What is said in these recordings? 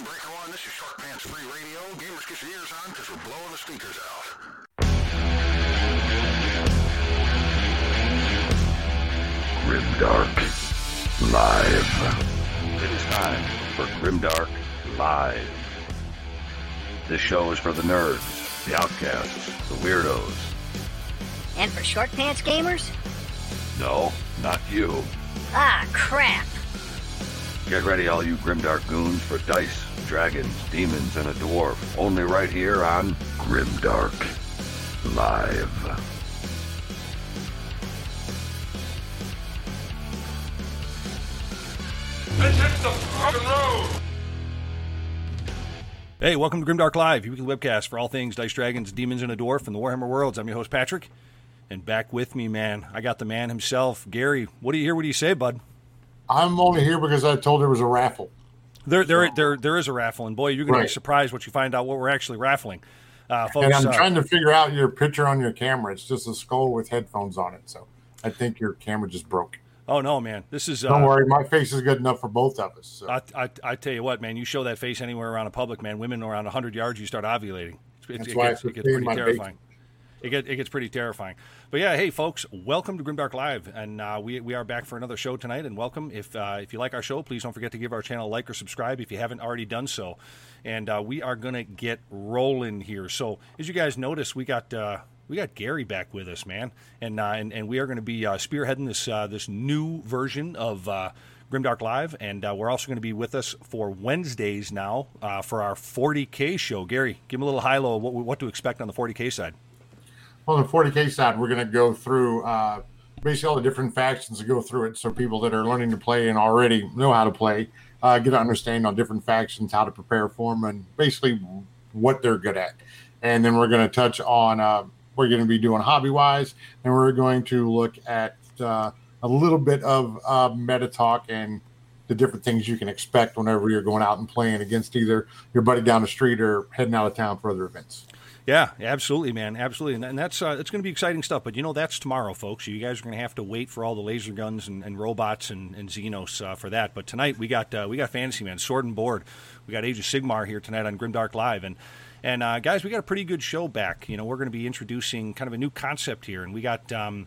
on, Breaker One. This is Short Pants Free Radio. Gamers, get your ears on because we're blowing the speakers out. Grimdark Live. It is time for Grimdark Live. This show is for the nerds, the outcasts, the weirdos. And for short pants gamers? No, not you. Ah, crap. Get ready, all you Grimdark goons, for dice, dragons, demons, and a dwarf. Only right here on Grimdark Live. Let's hit the fucking road! Hey, welcome to Grimdark Live, your weekly webcast for all things Dice Dragons, Demons, and a Dwarf in the Warhammer Worlds. I'm your host, Patrick. And back with me, man, I got the man himself, Gary. What do you hear? What do you say, bud? I'm only here because I told there was a raffle. There, there, there, there is a raffle, and boy, you're going to be surprised what you find out what we're actually raffling, uh, folks. and I'm uh, trying to figure out your picture on your camera. It's just a skull with headphones on it. So I think your camera just broke. oh no, man, this is. Uh, Don't worry, my face is good enough for both of us. So. I, I, I tell you what, man, you show that face anywhere around a public, man. Women around 100 yards, you start ovulating. It, That's it why gets, it gets pretty terrifying. It, get, it gets pretty terrifying. But yeah, hey, folks, welcome to Grimdark Live. And uh, we, we are back for another show tonight. And welcome. If, uh, if you like our show, please don't forget to give our channel a like or subscribe if you haven't already done so. And uh, we are going to get rolling here. So as you guys notice, we got. Uh, we got Gary back with us, man, and uh, and, and we are going to be uh, spearheading this this new version of Grimdark Live, and uh, we're also going to be with us for Wednesdays now uh, for our 40k show. Gary, give me a little high low what what to expect on the 40k side. On the 40k side, we're going to go through uh, basically all the different factions to go through it. So people that are learning to play and already know how to play uh, get to understand on different factions, how to prepare for them, and basically what they're good at. And then we're going to touch on uh, we're going to be doing hobby wise, and we're going to look at uh, a little bit of uh, meta talk and the different things you can expect whenever you're going out and playing against either your buddy down the street or heading out of town for other events. Yeah, absolutely, man, absolutely, and, and that's uh, it's going to be exciting stuff. But you know, that's tomorrow, folks. You guys are going to have to wait for all the laser guns and, and robots and, and Xenos uh, for that. But tonight we got uh, we got Fantasy Man, Sword and Board. We got Age of Sigmar here tonight on Grimdark Live, and and uh, guys, we got a pretty good show back. You know, we're going to be introducing kind of a new concept here, and we got. Um,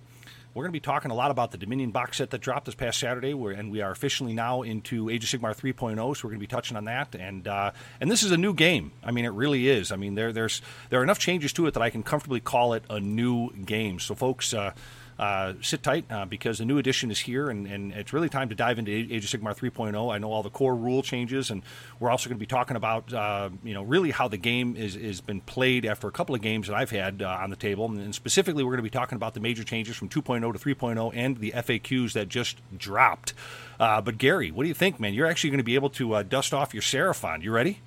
we're going to be talking a lot about the Dominion box set that dropped this past Saturday, where, and we are officially now into Age of Sigmar 3.0. So we're going to be touching on that, and uh, and this is a new game. I mean, it really is. I mean, there there's there are enough changes to it that I can comfortably call it a new game. So, folks. Uh, uh, sit tight uh, because the new edition is here, and, and it's really time to dive into Age of Sigmar 3.0. I know all the core rule changes, and we're also going to be talking about uh, you know really how the game is is been played after a couple of games that I've had uh, on the table, and, and specifically we're going to be talking about the major changes from 2.0 to 3.0 and the FAQs that just dropped. Uh, but Gary, what do you think, man? You're actually going to be able to uh, dust off your Seraphon. You ready?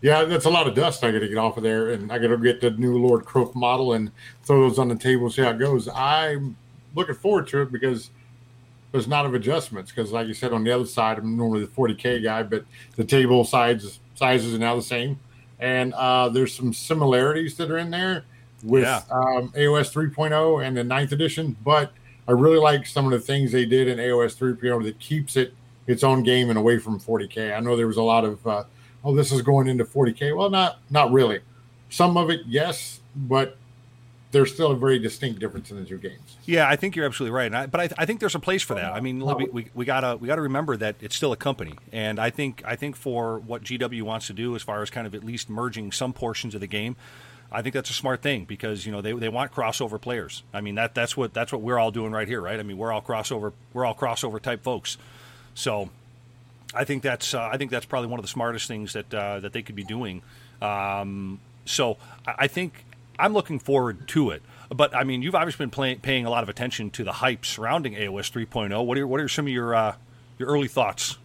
Yeah, that's a lot of dust I got to get off of there, and I got to get the new Lord Kroak model and throw those on the table see how it goes. I'm looking forward to it because there's not of adjustments. Because, like you said, on the other side, I'm normally the 40k guy, but the table size sizes are now the same, and uh, there's some similarities that are in there with Yeah. um, AOS 3.0 and the ninth edition. But I really like some of the things they did in AOS 3.0 that keeps it its own game and away from 40k. I know there was a lot of uh, oh, this is going into 40k. Well, not not really. Some of it, yes, but there's still a very distinct difference in the two games. Yeah, I think you're absolutely right. And I, but I, I think there's a place for that. I mean, we, we, we gotta we gotta remember that it's still a company, and I think I think for what GW wants to do, as far as kind of at least merging some portions of the game, I think that's a smart thing because you know they, they want crossover players. I mean that that's what that's what we're all doing right here, right? I mean we're all crossover we're all crossover type folks. So I think that's uh, I think that's probably one of the smartest things that uh, that they could be doing. Um, so I, think I'm looking forward to it. But I mean, you've obviously been play, paying a lot of attention to the hype surrounding AOS 3.0. What are what are some of your uh, your early thoughts?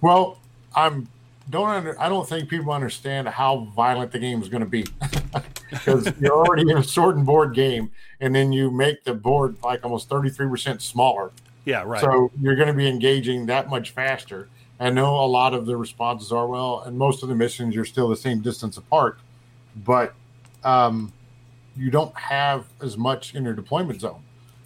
Well, I'm don't under, I don't think people understand how violent the game is going to be because you're already in a sword and board game, and then you make the board like almost 33 percent smaller. Yeah, right. So you're going to be engaging that much faster. I know a lot of the responses are well, and most of the missions you're still the same distance apart, but um, you don't have as much in your deployment zone.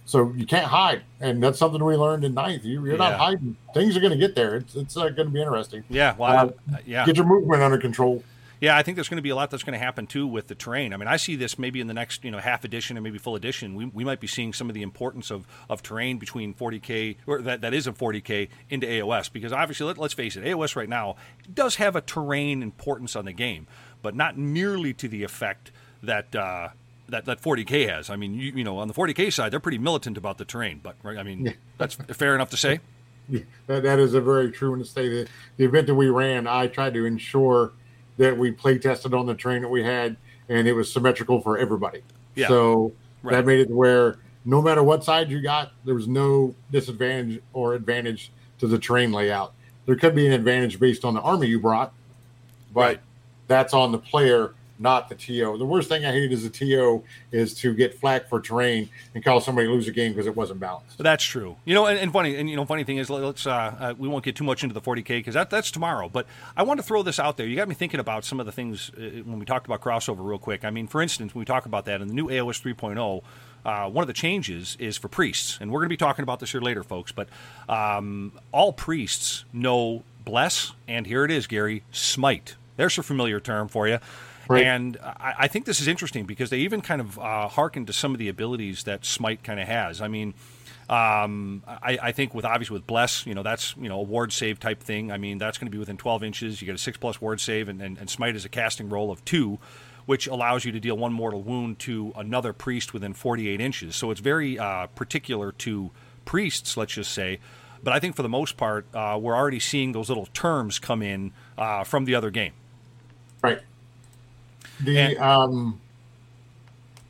So you can't hide, and that's something we learned in ninth. You, you're Yeah. not hiding. Things are going to get there. It's it's uh, going to be interesting. Yeah, well, Uh, yeah. Get your movement under control. Yeah, I think there's going to be a lot that's going to happen too with the terrain. I mean, I see this maybe in the next you know half edition and maybe full edition. We, we might be seeing some of the importance of, of terrain between 40k or that, that is a 40k into AOS because obviously let, let's face it, AOS right now does have a terrain importance on the game, but not nearly to the effect that. Uh, that, that 40k has. I mean, you, you know, on the 40k side, they're pretty militant about the terrain. But right, I mean, that's fair enough to say. Yeah, that, that is a very true one to say. that the event that we ran, I tried to ensure that we play tested on the terrain that we had, and it was symmetrical for everybody. Yeah. So Right. that made it where no matter what side you got, there was no disadvantage or advantage to the terrain layout. There could be an advantage based on the army you brought, but Right. that's on the player, not the TO. The worst thing I hate as a TO is to get flack for terrain and call somebody lose a game because it wasn't balanced. That's true. You know, and, and funny, and you know, funny thing is, let's uh, uh, we won't get too much into the 40k because that that's tomorrow. But I want to throw this out there. You got me thinking about some of the things uh, when we talked about crossover real quick. I mean, for instance, when we talk about that in the new AOS 3.0. Uh, one of the changes is for priests, and we're going to be talking about this here later, folks. But um, all priests know bless, and here it is, Gary, smite. There's a familiar term for you. Right. And I, I think this is interesting because they even kind of uh, hearken to some of the abilities that Smite kind of has. I mean, um, I, I think with obviously with Bless, you know, that's you know a ward save type thing. I mean, that's going to be within 12 inches. You get a six plus ward save, and, and, and Smite is a casting roll of two, which allows you to deal one mortal wound to another priest within 48 inches. So it's very uh, particular to priests, let's just say. But I think for the most part, uh, we're already seeing those little terms come in uh, from the other game. Right. The And- um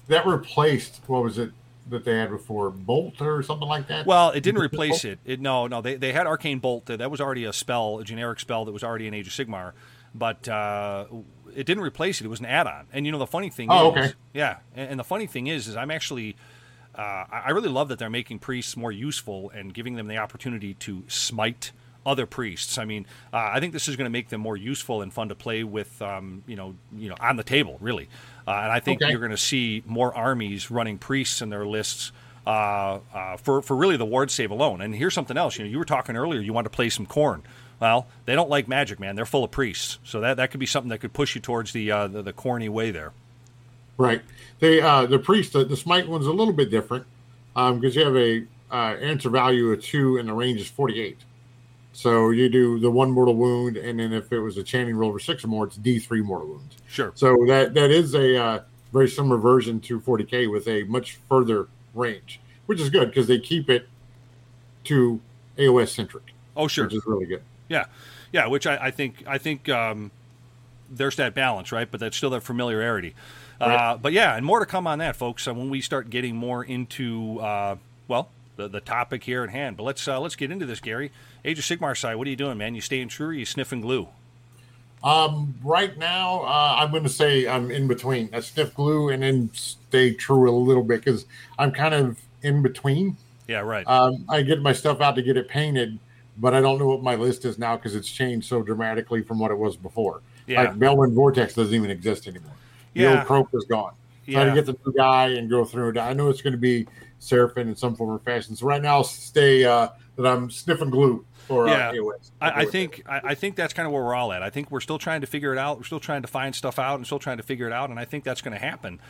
that replaced what was it that they had before Bolt or something like that. Well, it didn't replace it. it no, no, they, they had Arcane Bolt. That was already a spell, a generic spell that was already in Age of Sigmar, but uh, it didn't replace it. It was an add-on. And you know the funny thing Oh, is, okay. yeah, and, and the funny thing is, is I'm actually. Uh, I I really love that they're making priests more useful and giving them the opportunity to smite other priests. I mean, uh, I think this is going to make them more useful and fun to play with. Um, you know, you know, on the table, really. Uh, and I think Okay. you're going to see more armies running priests in their lists uh, uh, for for really the ward save alone. And here's something else. You know, you were talking earlier. You want to play some Khorne. Well, they don't like magic, man. They're full of priests, so that, that could be something that could push you towards the uh, the, the corny way there. Right. They uh the priest the, the smite one's a little bit different um because you have a uh, answer value of two and the range is 48. So you do the one mortal wound, and then if it was a chanting roll over six or more, it's D3 mortal wounds. Sure. So that that is a uh, very similar version to 40k with a much further range, which is good because they keep it to AOS centric, Oh, sure. which is really good. Yeah, yeah. Which I, I think I think um, there's that balance, right? But that's still that familiarity. Uh, but yeah, and more to come on that, folks. Uh, when we start getting more into uh, well, the, the topic here at hand. But let's uh, let's get into this, Gary. Age of Sigmar side. What are you doing, man? You staying true? or you sniffing glue? Um, right now, uh, I'm going to say I'm in between. I sniff glue and then stay true a little bit because I'm kind of in between. Yeah, right. Um, I get my stuff out to get it painted, but I don't know what my list is now because it's changed so dramatically from what it was before. Yeah. Like Balewind Vortex doesn't even exist anymore. The Yeah. old Kroak is gone. Try Yeah. to get the new guy and go through it. I know it's going to be Seraphon in some form or fashion. So right now, I'll stay uh, that I'm sniffing glue for Yeah. uh. I, I I'll do it think I, I think that's kind of where we're all at. I think we're still trying to figure it out. We're still trying to find stuff out and still trying to figure it out. And I think that's going to happen.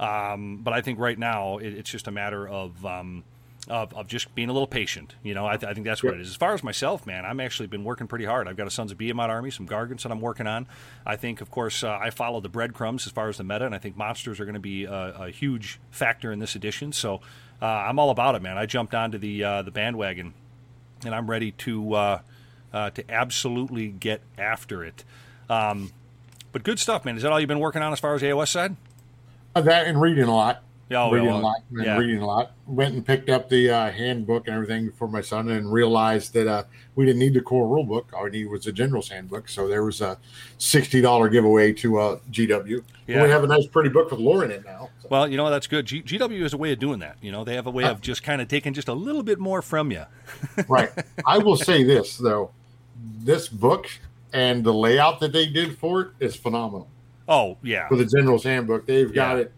Um, but I think right now it, it's just a matter of, um, of of just being a little patient. You know, I, th- I think that's what Yep. it is. As far as myself, man, I'm actually been working pretty hard. I've got a Sons of Behemat army, some Gargants that I'm working on. I think, of course, uh, I follow the breadcrumbs as far as the meta, and I think monsters are going to be a, a huge factor in this edition. So uh, I'm all about it, man. I jumped onto the uh, the bandwagon and I'm ready to uh, uh, to absolutely get after it. Um, but good stuff, man. Is that all you've been working on as far as AOS side? Uh, That and reading a lot. Yeah, oh, reading well, a lot. yeah. Reading a lot. Went and picked up the uh, handbook and everything for my son, and realized that uh, we didn't need the core rule book. All we needed was the general's handbook. So there was a sixty dollar giveaway to uh, GW. And Yeah. we have a nice, pretty book with lore in it now. So, Well, you know that's good. G- GW is a way of doing that. You know, they have a way of just kind of taking just a little bit more from you. right. I will say this though, this book and the layout that they did for it is phenomenal. Oh yeah, For the general's handbook, they've got it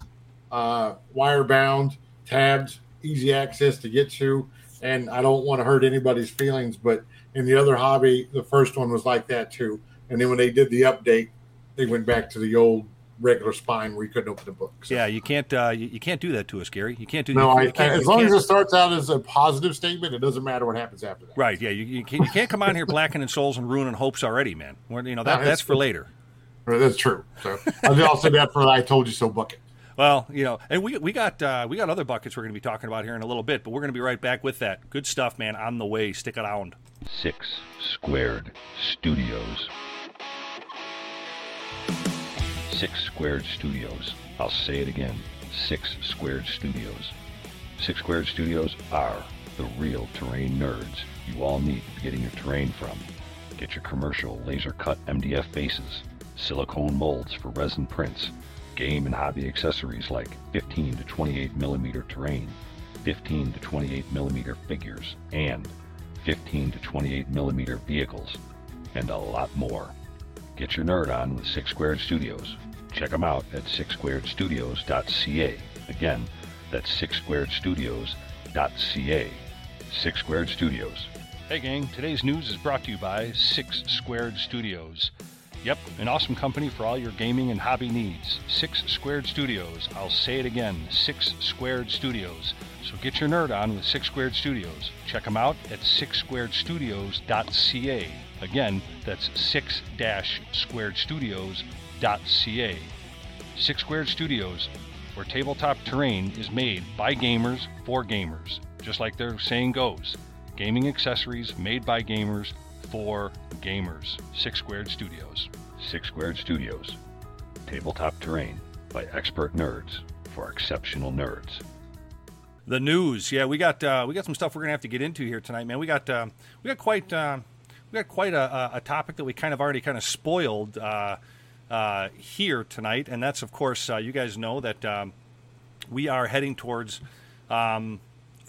uh, wire bound, tabbed, easy access to get to, and I don't want to hurt anybody's feelings, but in the other hobby, the first one was like that too. And then when they did the update, they went back to the old regular spine where you couldn't open the book. So, Yeah, you can't uh, you, you can't do that to us, Gary. You can't do no, you, I, you can't- as long as it starts out as a positive statement, it doesn't matter what happens after that. right. Yeah, you, you can't you can't come on here blackening souls and ruining hopes already, man. We're- you know that, No, that's it's- for later. That's true. So I'll I'll say that for I told you so bucket. Well, you know, and we we got uh, we got other buckets we're going to be talking about here in a little bit, but we're going to be right back with that. Good stuff, man. On the way. Stick around. Six Squared Studios. Six Squared Studios. I'll say it again. Six Squared Studios. Six Squared Studios are the real terrain nerds you all need to be getting your terrain from. Get your commercial laser cut MDF bases, silicone molds for resin prints, game and hobby accessories like 15 to 28 millimeter terrain, 15 to 28 millimeter figures, and 15 to 28 millimeter vehicles, and a lot more. Get your nerd on with Six Squared Studios. Check them out at sixsquaredstudios.ca. Again, that's sixsquaredstudios.ca. Six Squared Studios. Hey, gang. Today's news is brought to you by Six Squared Studios. Yep, an awesome company for all your gaming and hobby needs. Six Squared Studios. I'll say it again Six Squared Studios. So get your nerd on with Six Squared Studios. Check them out at sixsquaredstudios.ca. Again, that's six squaredstudios.ca. Six Squared Studios, where tabletop terrain is made by gamers for gamers, just like their saying goes. Gaming accessories made by gamers for gamers. Six Squared Studios. Six Squared Studios. Tabletop terrain by expert nerds for exceptional nerds. The news, yeah, we got uh, we got some stuff we're gonna have to get into here tonight, man. We got uh, we got quite uh, we got quite a, a- a topic that we kind of already kind of spoiled uh, uh, here tonight, and that's of course uh, you guys know that um, we are heading towards um,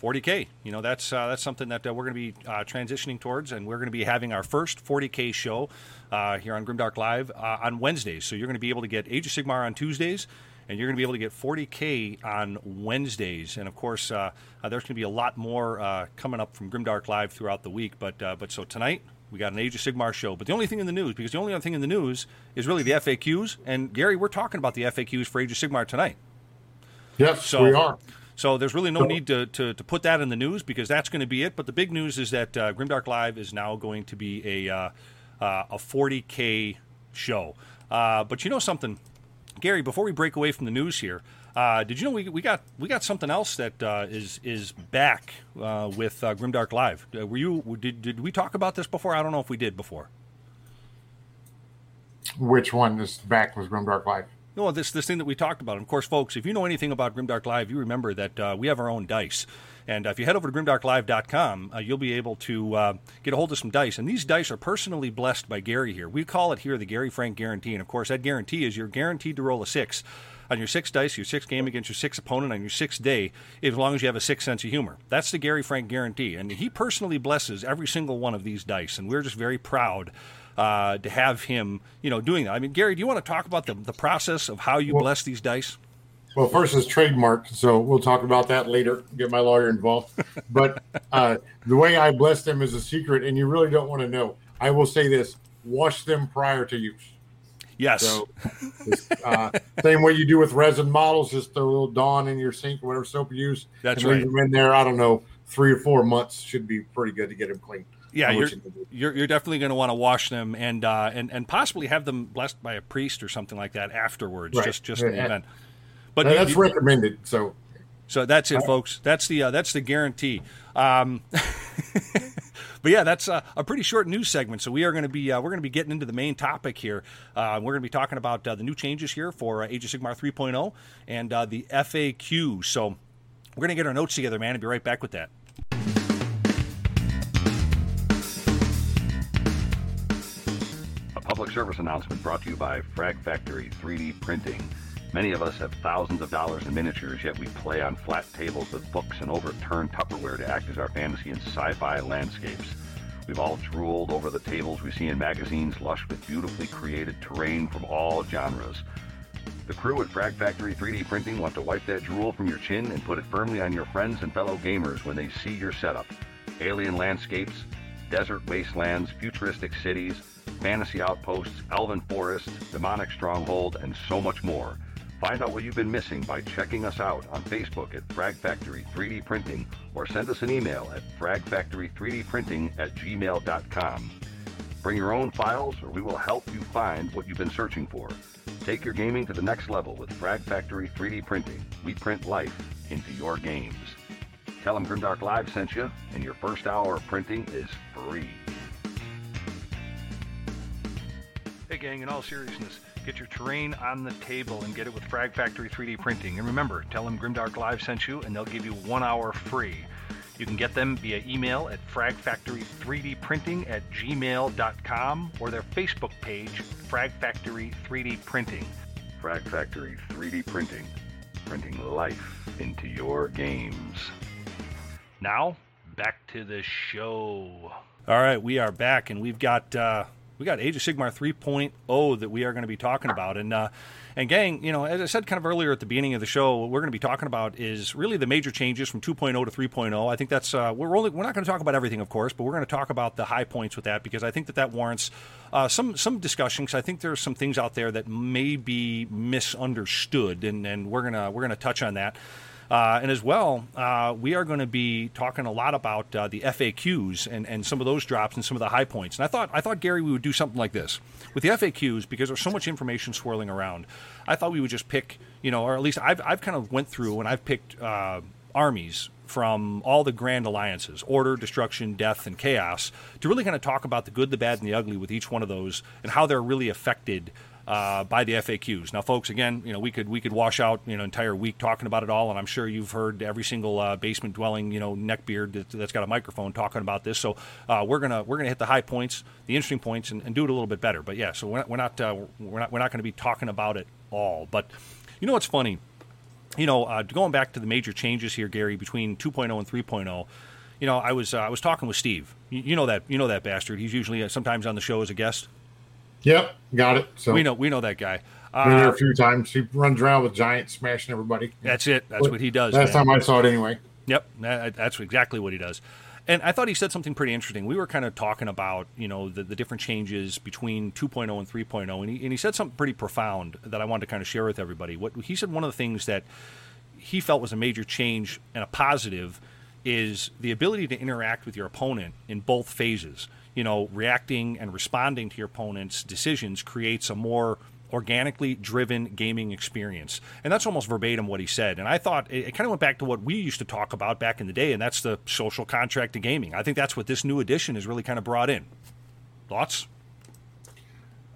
40k. You know that's uh, that's something that uh, we're going to be uh, transitioning towards, and we're going to be having our first 40k show uh, here on Grimdark Live uh, on Wednesdays. So you're going to be able to get Age of Sigmar on Tuesdays, and you're going to be able to get 40k on Wednesdays. And of course, there's going to be a lot more uh, coming up from Grimdark Live throughout the week. But uh, but so tonight. We got an Age of Sigmar show, but the only thing in the news, because the only other thing in the news is really the FAQs. And Gary, we're talking about the FAQs for Age of Sigmar tonight. Yes, So we are. So there's really no need to, to, to put that in the news because that's going to be it. But the big news is that uh, Grimdark Live is now going to be a uh, uh, a 40k show. Uh, but you know something, Gary? Before we break away from the news here, uh, did you know we, we got we got something else that uh, is is back uh, with uh, Grimdark Live? Uh, were you did, did we talk about this before? I don't know if we did before. Which one is back was Grimdark Life? No, this this thing that we talked about. And of course, folks, if you know anything about Grimdark Live, you remember that uh, we have our own dice. And uh, if you head over to grimdarklive.com, uh, you'll be able to uh, get a hold of some dice. And these dice are personally blessed by Gary here. We call it here the Gary Frank Guarantee. And of course, that guarantee is you're guaranteed to roll a six on your sixth dice, your sixth game against your sixth opponent on your sixth day, as long as you have a sixth sense of humor. That's the Gary Frank Guarantee. And he personally blesses every single one of these dice. And we're just very proud uh, to have him, you know, doing that. I mean, Gary, do you want to talk about the, the process of how you Well- bless these dice? Well, first is trademark, so we'll talk about that later. Get my lawyer involved. But uh, the way I bless them is a secret, and you really don't want to know. I will say this: wash them prior to use. Yes. So, uh, same way you do with resin models, just a little Dawn in your sink whatever soap you use. That's and leave right. them in there. I don't know, three or four months should be pretty good to get them clean. Yeah, you're, you're you're definitely going to want to wash them and uh, and and possibly have them blessed by a priest or something like that afterwards, Right. just just in the event. But you- that's you- recommended. So So that's it, folks. That's the uh, that's the guarantee. Um, but yeah, that's a, a pretty short news segment. So we are going to be uh, we're going to be getting into the main topic here. Uh, we're going to be talking about uh, the new changes here for uh, Age of Sigmar 3.0 and uh, the FAQ. So we're going to get our notes together, man, and be right back with that. Public service announcement brought to you by Frag Factory 3D Printing. Many of us have thousands of dollars in miniatures, yet we play on flat tables with books and overturned Tupperware to act as our fantasy and sci-fi landscapes. We've all drooled over the tables we see in magazines lush with beautifully created terrain from all genres. The crew at Frag Factory 3D Printing want to wipe that drool from your chin and put it firmly on your friends and fellow gamers when they see your setup. Alien landscapes, desert wastelands, futuristic cities, fantasy outposts, elven forests, demonic stronghold, and so much more. Find out what you've been missing by checking us out on Facebook at Frag Factory 3D Printing or send us an email at fragfactory3dprinting at gmail.com. Bring your own files or we will help you find what you've been searching for. Take your gaming to the next level with Frag Factory 3D Printing. We print life into your games. Tell them Grimdark Live sent you, and your first hour of printing is free. Hey, gang, in all seriousness, get your terrain on the table and get it with Frag Factory 3D Printing. And remember, tell them Grimdark Live sent you, and they'll give you one hour free. You can get them via email at fragfactory3dprinting at gmail.com or their Facebook page, Frag Factory 3D Printing. Frag Factory 3D Printing, printing life into your games. Now, back to the show. All right, we are back, and we've got uh, we got Age of Sigmar 3.0 that we are going to be talking about, and uh, and gang, you know, as I said kind of earlier at the beginning of the show, what we're going to be talking about is really the major changes from 2.0 to 3.0. I think that's uh, we're only we're not going to talk about everything, of course, but we're going to talk about the high points with that because I think that that warrants uh, some some discussion. Because I think there's some things out there that may be misunderstood, and and we're gonna we're gonna touch on that. Uh, and as well, uh, we are going to be talking a lot about uh, the FAQs and, and some of those drops and some of the high points. And I thought I thought Gary we would do something like this with the FAQs because there's so much information swirling around. I thought we would just pick, you know, or at least I've I've kind of went through and I've picked uh, armies from all the grand alliances order destruction death and chaos to really kind of talk about the good the bad and the ugly with each one of those and how they're really affected uh, by the FAQs. Now, folks, again, you know, we could we could wash out you know entire week talking about it all, and I'm sure you've heard every single uh, basement dwelling you know neckbeard that, that's got a microphone talking about this. So uh, we're gonna we're gonna hit the high points, the interesting points, and, and do it a little bit better. But yeah, so we're not we're not uh, we're not, we're not going to be talking about it all. But you know what's funny? You know, uh, going back to the major changes here, Gary, between 2.0 and 3.0 you know, I was uh, I was talking with Steve. You, you, know that you know that bastard. He's usually uh, sometimes on the show as a guest. Yep, got it. So we know we know that guy. Been uh, there a few times. He runs around with giants, smashing everybody. That's it. That's but what he does. Last man. time I saw it, anyway. Yep, that's exactly what he does. And I thought he said something pretty interesting. We were kind of talking about, you know, the, the different changes between 2.0 and 3.0, and he, and he said something pretty profound that I wanted to kind of share with everybody. What he said, one of the things that he felt was a major change and a positive is the ability to interact with your opponent in both phases you know, reacting and responding to your opponent's decisions creates a more organically driven gaming experience. And that's almost verbatim what he said. And I thought it, it kind of went back to what we used to talk about back in the day, and that's the social contract to gaming. I think that's what this new edition has really kind of brought in. Thoughts?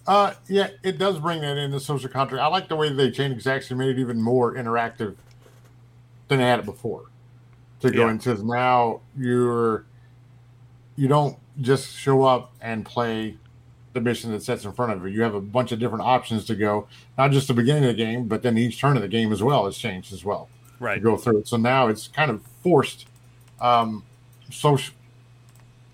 Uh, yeah, it does bring that in the social contract. I like the way they changed exactly made it even more interactive than they had it before. To go yeah. into now you're you don't just show up and play the mission that sets in front of you. You have a bunch of different options to go, not just the beginning of the game, but then each turn of the game as well has changed as well. Right. To go through it. So now it's kind of forced um, social,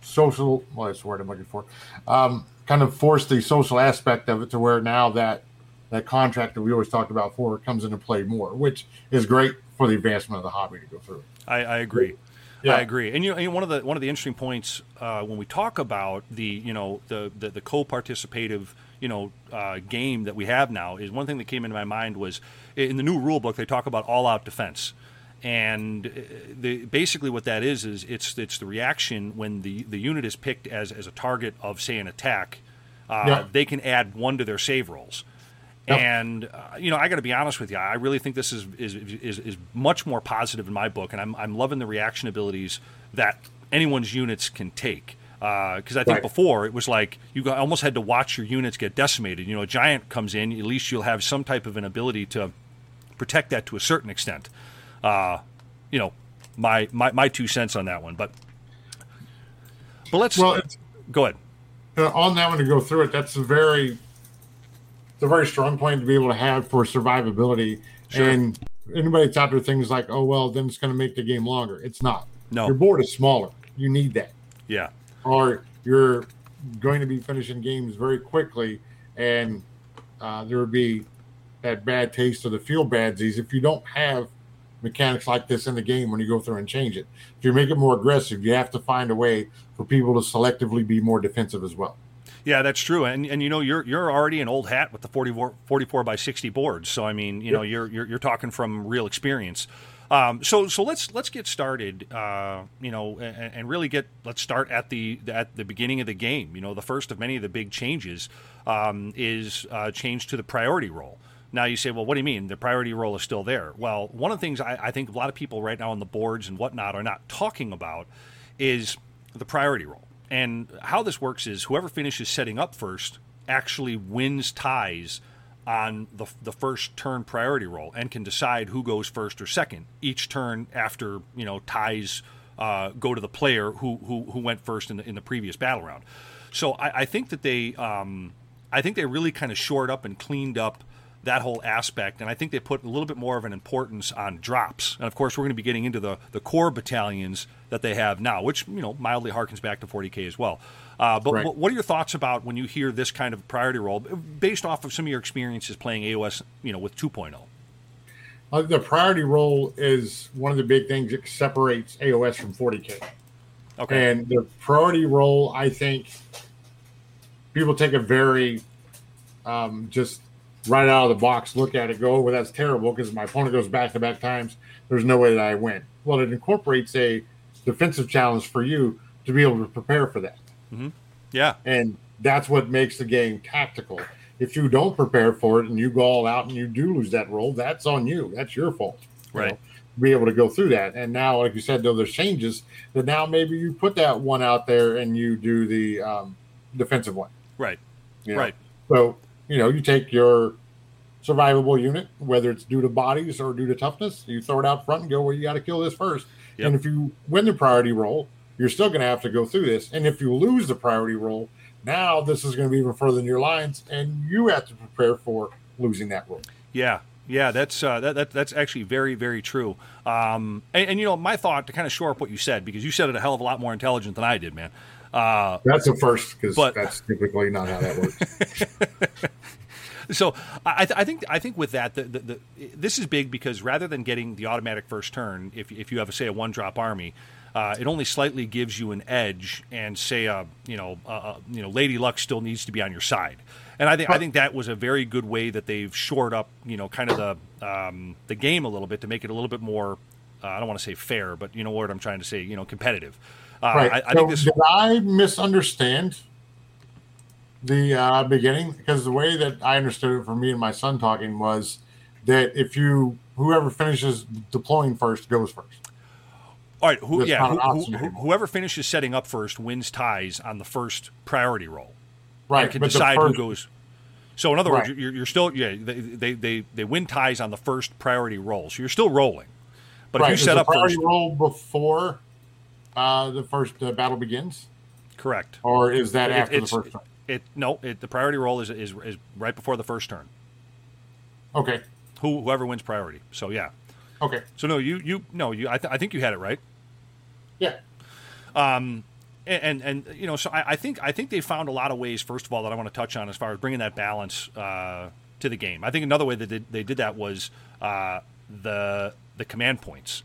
social, well, that's the word I'm looking for, um, kind of forced the social aspect of it to where now that that contract that we always talked about for comes into play more, which is great for the advancement of the hobby to go through. I, I agree. Yeah. I agree. And you know, one of the one of the interesting points uh, when we talk about the you know the the, the co-participative you know uh, game that we have now is one thing that came into my mind was in the new rule book they talk about all-out defense. And uh, the, basically, what that is is it's it's the reaction when the, the unit is picked as, as a target of say an attack. Uh, yeah. They can add one to their save rolls. Yep. And uh, you know, I got to be honest with you. I really think this is, is is, is much more positive in my book, and I'm I'm loving the reaction abilities that anyone's units can take. Because uh, I think right. before it was like you almost had to watch your units get decimated. You know, a giant comes in, at least you'll have some type of an ability to protect that to a certain extent. Uh, you know, my, my my two cents on that one. But but let's well, go ahead. Uh, on that one to go through it, that's a very it's a very strong point to be able to have for survivability. Sure. And anybody that's out there things like, oh well, then it's going to make the game longer. It's not. No, your board is smaller. You need that. Yeah. Or you're going to be finishing games very quickly, and uh, there would be that bad taste or the feel badsies if you don't have mechanics like this in the game when you go through and change it. If you make it more aggressive, you have to find a way for people to selectively be more defensive as well. Yeah, that's true. And and you know you're you're already an old hat with the 44, 44 by 60 boards. So I mean, you know, you're, you're you're talking from real experience. Um, so so let's let's get started. Uh, you know, and, and, really get let's start at the at the beginning of the game. You know, the first of many of the big changes um, is uh, change to the priority roll. Now you say, well, what do you mean? The priority roll is still there. Well, one of the things I, I think a lot of people right now on the boards and whatnot are not talking about is the priority roll. And how this works is whoever finishes setting up first actually wins ties on the, the first turn priority roll and can decide who goes first or second each turn after you know ties uh, go to the player who, who who went first in the in the previous battle round. So I, I think that they um, I think they really kind of shored up and cleaned up that whole aspect. And I think they put a little bit more of an importance on drops. And of course, we're going to be getting into the, the core battalions that they have now, which, you know, mildly harkens back to 40K as well. Uh, but right. what are your thoughts about when you hear this kind of priority roll based off of some of your experiences playing AOS, you know, with 2.0? Uh, the priority roll is one of the big things that separates AOS from 40K. Okay. And the priority roll, I think people take a very um, just right out of the box, look at it, go, oh, well, that's terrible because my opponent goes back to back times. There's no way that I win. Well, it incorporates a defensive challenge for you to be able to prepare for that. Mm-hmm. Yeah. And that's what makes the game tactical. If you don't prepare for it and you go all out and you do lose that roll, that's on you. That's your fault. Right. know, be able to go through that. And now, like you said, though, there's changes that now maybe you put that one out there and you do the um, defensive one. Right. You know? Right. So you know, you take your survivable unit, whether it's due to bodies or due to toughness, you throw it out front and go, well, you got to kill this first. Yep. And if you win the priority roll, you're still going to have to go through this. And if you lose the priority roll, now this is going to be even further in your lines, and you have to prepare for losing that roll. Yeah, yeah, that's uh, that, that, that's actually very very true. Um, and, and, you know, my thought to kind of shore up what you said because you said it a hell of a lot more intelligent than I did, man. Uh, that's a first because that's typically not how that works. so I, th- I, think I think with that, the, the, the, this is big because rather than getting the automatic first turn, if, if you have a, say a one drop army, uh, it only slightly gives you an edge, and say a you know you know Lady Luck still needs to be on your side. And I think I think that was a very good way that they've shored up you know kind of the um, the game a little bit to make it a little bit more. Uh, I don't want to say fair, but you know what I'm trying to say. You know, competitive. Uh, right. I, I so this... Did I misunderstand the uh, beginning? Because the way that I understood it from me and my son talking was that if you whoever finishes deploying first goes first. All right. Who, yeah. Who, who, whoever finishes setting up first wins ties on the first priority roll. Right. And can decide first, who goes. So in other right. words, you're, you're, still yeah they, they, they they win ties on the first priority roll, so you're still rolling. But right. if you set up priority first, roll before uh, the first uh, battle begins? Correct. Or is that it, after the first turn? It no. It, the priority roll is, is is right before the first turn. Okay. Who whoever wins priority. So yeah. Okay. So no, you you no you. I, th- I think you had it right. Yeah. Um, and, and, and you know, so I, I, think I think they found a lot of ways. First of all, that I want to touch on as far as bringing that balance uh, to the game. I think another way that they, they did that was uh, the the command points.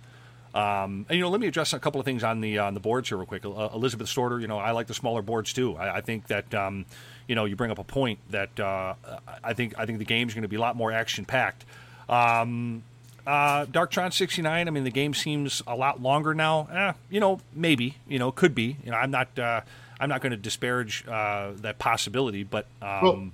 Um, and you know, let me address a couple of things on the on the boards here real quick. Uh, Elizabeth Storter, you know, I like the smaller boards too. I, I think that um, you know you bring up a point that uh, I think I think the game's going to be a lot more action packed. Um, uh, Darktron 69. I mean, the game seems a lot longer now. Eh, you know, maybe. You know, could be. You know, I'm not. Uh, I'm not going to disparage uh, that possibility, but um,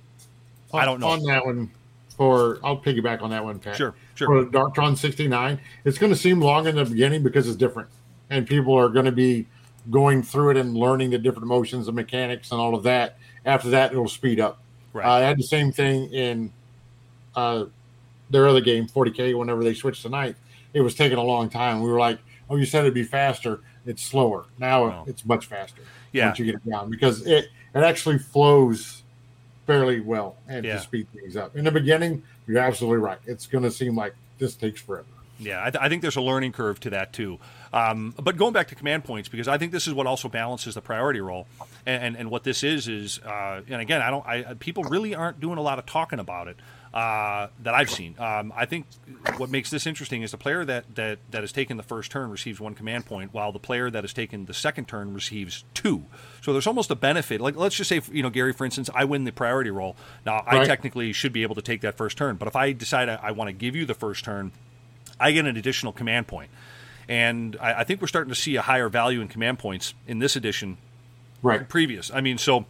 well, I don't know on that one for I'll piggyback on that one, Pat. Sure, sure. For Darktron 69, it's going to seem long in the beginning because it's different, and people are going to be going through it and learning the different motions and mechanics and all of that. After that, it'll speed up. Right. Uh, I had the same thing in uh, their other game, 40k. Whenever they switched to night, it was taking a long time. We were like, "Oh, you said it'd be faster. It's slower. Now it's much faster. Yeah. once you get it down because it it actually flows fairly well and yeah. to speed things up. In the beginning, you're absolutely right. It's going to seem like this takes forever. Yeah, I, th- I think there's a learning curve to that too. Um, but going back to command points, because I think this is what also balances the priority roll, and and, and what this is is, uh, and again, I don't, I people really aren't doing a lot of talking about it uh, that I've seen. Um, I think what makes this interesting is the player that, that that has taken the first turn receives one command point, while the player that has taken the second turn receives two. So there's almost a benefit. Like let's just say, you know, Gary, for instance, I win the priority roll. Now I Right. technically should be able to take that first turn, but if I decide I, I want to give you the first turn, I get an additional command point. And I, I think we're starting to see a higher value in command points in this edition Right. previous. I mean, so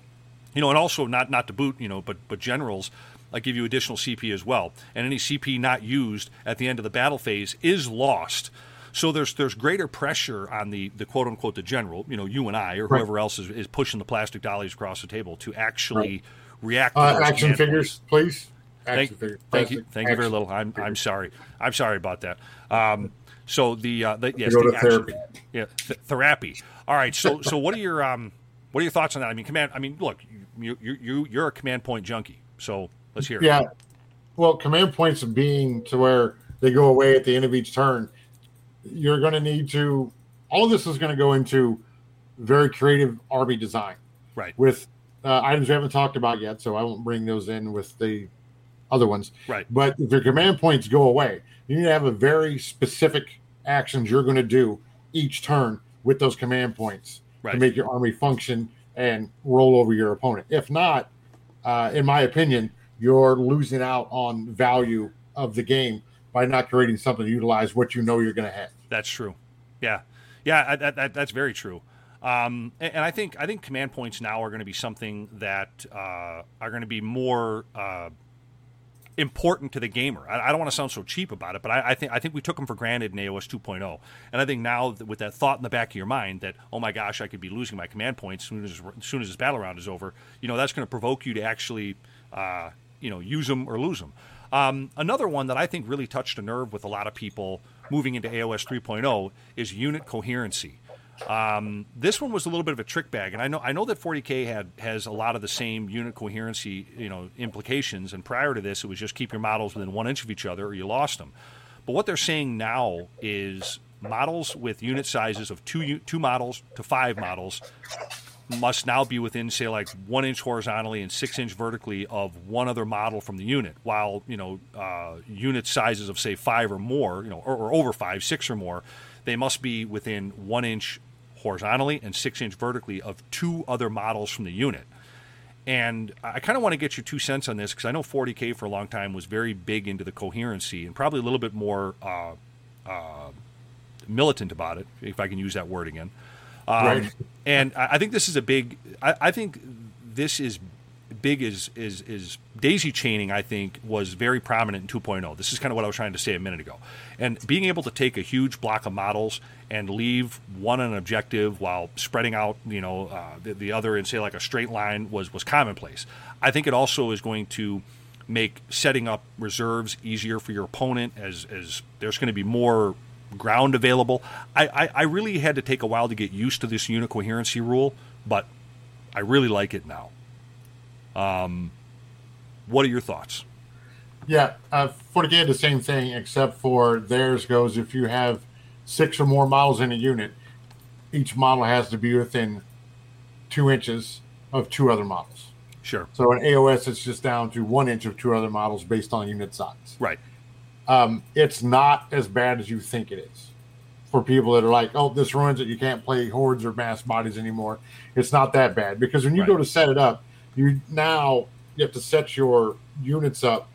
you know, and also not not to boot, you know, but but generals I give you additional CP as well, and any CP not used at the end of the battle phase is lost. So there's there's greater pressure on the the quote unquote the general, you know, you and I or Right. whoever else is, is pushing the plastic dollies across the table to actually react. To Uh, those action figures, please. Action Thank, figures. thank you, thank you very little. I'm I'm sorry. I'm sorry about that. Um, so the uh, the yes, go the to action- therapy. yeah, th- therapy. All right. So so what are your um what are your thoughts on that? I mean, command. I mean, look, you you you you're a command point junkie. So let's hear it. Yeah. Well, command points being to where they go away at the end of each turn, you're going to need to. All this is going to go into very creative army design Right. with uh, items we haven't talked about yet, so I won't bring those in with the other ones. Right. But if your command points go away, you need to have a very specific actions you're going to do each turn with those command points Right. to make your army function and roll over your opponent. If not, uh, in my opinion, you're losing out on value of the game by not creating something to utilize what you know you're going to have. That's true. Yeah, yeah, that's very true. Um, and, and I think I think command points now are going to be something that uh, are going to be more uh, important to the gamer. I, I don't want to sound so cheap about it, but I, I think I think we took them for granted in AOS 2.0, and I think now with that thought in the back of your mind that oh my gosh, I could be losing my command points as soon as, as soon as this battle round is over, you know that's going to provoke you to actually uh, you know use them or lose them. Um, another one that I think really touched a nerve with a lot of people moving into AOS 3.0 is unit coherency. Um, this one was a little bit of a trick bag, and I know I know that 40k had has a lot of the same unit coherency, you know, implications. And prior to this, it was just keep your models within one inch of each other, or you lost them. But what they're saying now is models with unit sizes of two two models to five models must now be within, say, like one inch horizontally and six inch vertically of one other model from the unit. While you know uh, unit sizes of say five or more, you know, or, or over five, six or more, they must be within one inch horizontally and six inch vertically of two other models from the unit. And I kind of want to get your two cents on this because I know 40k for a long time was very big into the coherency and probably a little bit more uh, uh, militant about it, if I can use that word again. Um, Right. And I I think this is a big. I, I think this is big is is is daisy chaining. I think was very prominent in 2.0. This is kind of what I was trying to say a minute ago. And being able to take a huge block of models and leave one an objective while spreading out, you know, uh, the, the other and say like a straight line was was commonplace. I think it also is going to make setting up reserves easier for your opponent as as there's going to be more ground available. I, I, I really had to take a while to get used to this unit coherency rule, but I really like it now. Um, what are your thoughts? Yeah, uh, 40K the same thing, except for theirs goes if you have six or more models in a unit, each model has to be within two inches of two other models. Sure. So in AOS, it's just down to one inch of two other models based on unit size. Right. Um, it's not as bad as you think it is for people that are like, oh, this ruins it. You can't play hordes or mass bodies anymore. It's not that bad because when you go to set it up, you now you have to set your units up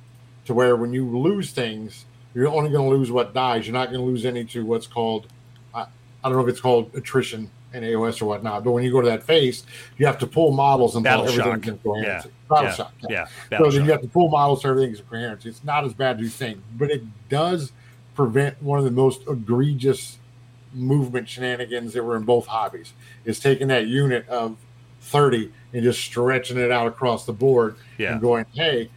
to where when you lose things, you're only going to lose what dies. You're not going to lose any to what's called, I, I don't know if it's called attrition in AOS or whatnot, but when you go to that phase, you have to pull models and Battle shock. Yeah. Battle yeah. shock. Yeah. So Battle then you have to pull models so everything's in coherency. It's not as bad as you think, but it does prevent one of the most egregious movement shenanigans that were in both hobbies. Is taking that unit of 30 and just stretching it out across the board Yeah. and going, hey,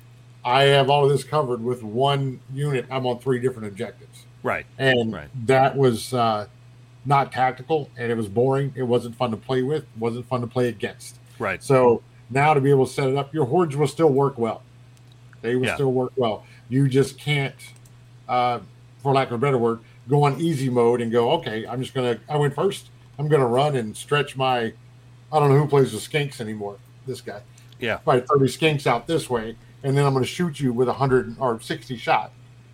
I have all of this covered with one unit. I'm on three different objectives. Right. And Right. that was uh, not tactical and it was boring. It wasn't fun to play with, it wasn't fun to play against. Right. So now to be able to set it up, your hordes will still work well. They will Yeah. still work well. You just can't. Uh, for lack of a better word, go on easy mode and go, okay, I'm just gonna. I went first. I'm gonna run and stretch my. I don't know who plays with skinks anymore. This guy. Yeah. Probably 30 skinks out this way, and then I'm going to shoot you with a 100 or 60 shot.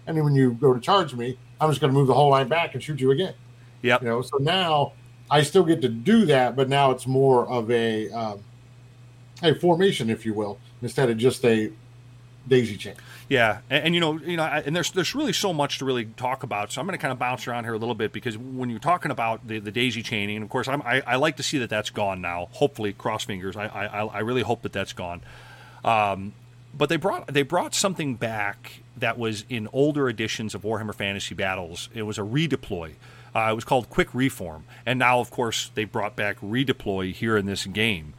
And then when you go to charge me, I'm just going to move the whole line back and shoot you again. Yeah. You know, so now I still get to do that, but now it's more of a um, a formation, if you will, instead of just a daisy chain. Yeah, and, and, you know, you know, and there's there's really so much to really talk about. So I'm going to kind of bounce around here a little bit because when you're talking about the, the daisy chaining, of course, I'm, I, I like to see that that's gone now. Hopefully, cross fingers. I I, I really hope that that's gone. Um, but they brought they brought something back that was in older editions of Warhammer Fantasy Battles. It was a redeploy. Uh, it was called Quick Reform, and now, of course, they brought back redeploy here in this game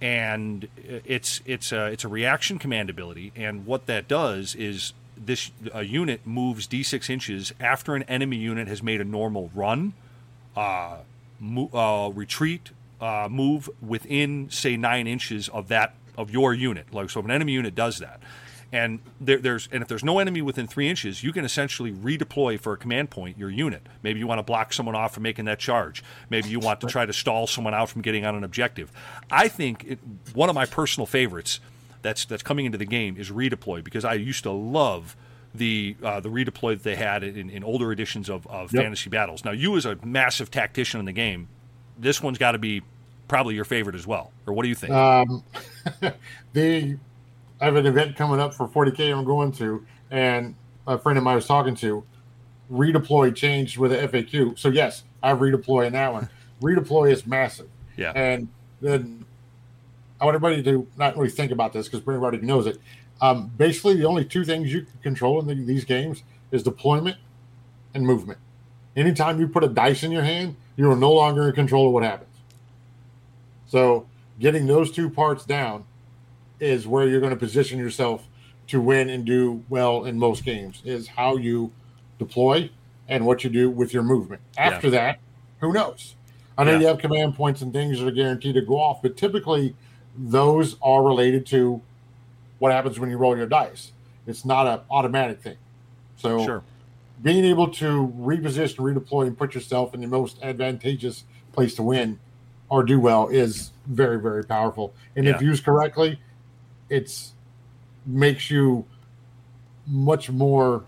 and it's it's a it's a reaction command ability, and what that does is this a unit moves d6 inches after an enemy unit has made a normal run, uh, mo- uh, retreat, uh, move within say nine inches of that of your unit. Like so, if an enemy unit does that, and there, there's and if there's no enemy within three inches, you can essentially redeploy for a command point your unit. Maybe you want to block someone off from making that charge. Maybe you want to try to stall someone out from getting on an objective. I think it, one of my personal favorites that's that's coming into the game is redeploy because I used to love the uh, the redeploy that they had in, in older editions of, of Yep. fantasy battles. Now you as a massive tactician in the game, this one's got to be probably your favorite as well. Or what do you think? Um, the I have an event coming up for 40k I'm going to, and a friend of mine I was talking to redeploy changed with the FAQ. So yes, I redeploy in that one. redeploy is massive, yeah. and then I want everybody to not really think about this because everybody knows it. Um, basically, the only two things you can control in the, these games is deployment and movement. Anytime you put a dice in your hand, you are no longer in control of what happens. So, getting those two parts down is where you're going to position yourself to win and do well in most games. Is how you deploy and what you do with your movement. After that, who knows? I know Yeah. you have command points and things that are guaranteed to go off, but typically those are related to what happens when you roll your dice. It's not an automatic thing. So Sure. being able to reposition, redeploy, and put yourself in the most advantageous place to win or do well is very, very powerful. And if used correctly, it's makes you much more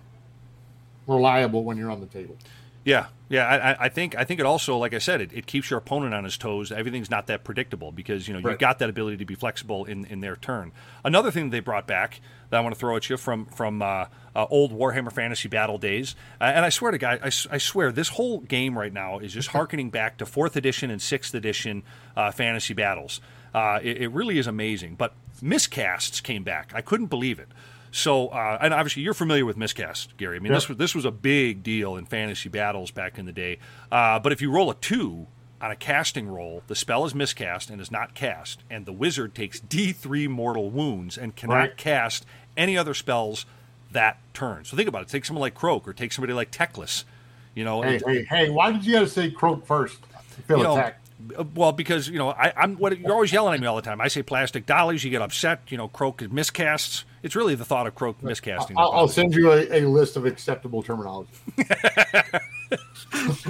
reliable when you're on the table. Yeah, yeah. I, I- I think I think it also, like I said, it, it keeps your opponent on his toes. Everything's not that predictable because you know you've got that ability to be flexible in, in their turn. Another thing that they brought back that I want to throw at you from from uh, uh, old Warhammer Fantasy Battle days, uh, and I swear to God, I swear this whole game right now is just harkening back to fourth edition and sixth edition uh, fantasy battles. Uh, it, it really is amazing. But miscasts came back. I couldn't believe it. So, uh, and obviously you're familiar with miscast, Gary. I mean, this was this was a big deal in fantasy battles back in the day. Uh, but if you roll a two on a casting roll, the spell is miscast and is not cast, and the wizard takes D3 mortal wounds and cannot Right. cast any other spells that turn. So think about it. Take someone like Kroak or take somebody like Teclis. You know, Hey, it- hey, hey, why did you have to say Kroak first? I feel attacked. Uh, well, because you know, I, I'm what you're always yelling at me all the time. I say plastic dollies, you get upset. You know, Kroak is miscasts. It's really the thought of Kroak miscasting. I'll, I'll send you a, a list of acceptable terminology.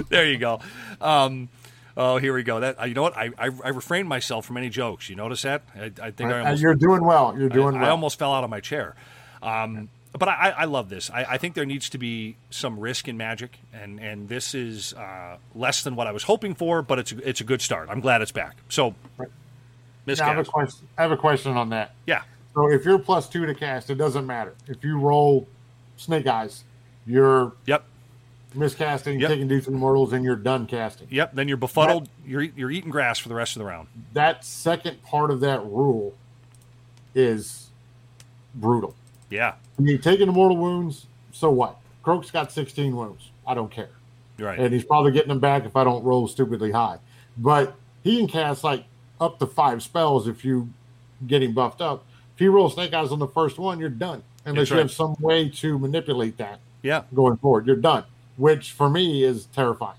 there you go. Um, oh, here we go. That uh, you know what? I, I I refrained myself from any jokes. You notice that? I, I think I Uh, almost you're doing well. You're doing I, well. I almost fell out of my chair. Um, but I, I love this. I, I think there needs to be some risk in Magic, and and this is uh, less than what I was hoping for, but it's a, it's a good start. I'm glad it's back. So, Miss I have a question. I have a question on that. yeah, So if you're plus two to cast, it doesn't matter. If you roll snake eyes, you're yep, miscasting, Yep. taking D3 mortals, and you're done casting. yep. Then you're befuddled. You're you're eating grass for the rest of the round. That second part of that rule is brutal. Yeah, You taking the mortal wounds, so what? Kroak's got 16 wounds. I don't care. right. and he's probably getting them back if I don't roll stupidly high. But he can cast like up to five spells if you get him buffed up. If you roll Snake Eyes on the first one, you're done. Unless That's you have some way to manipulate that yeah. going forward, you're done. Which for me is terrifying.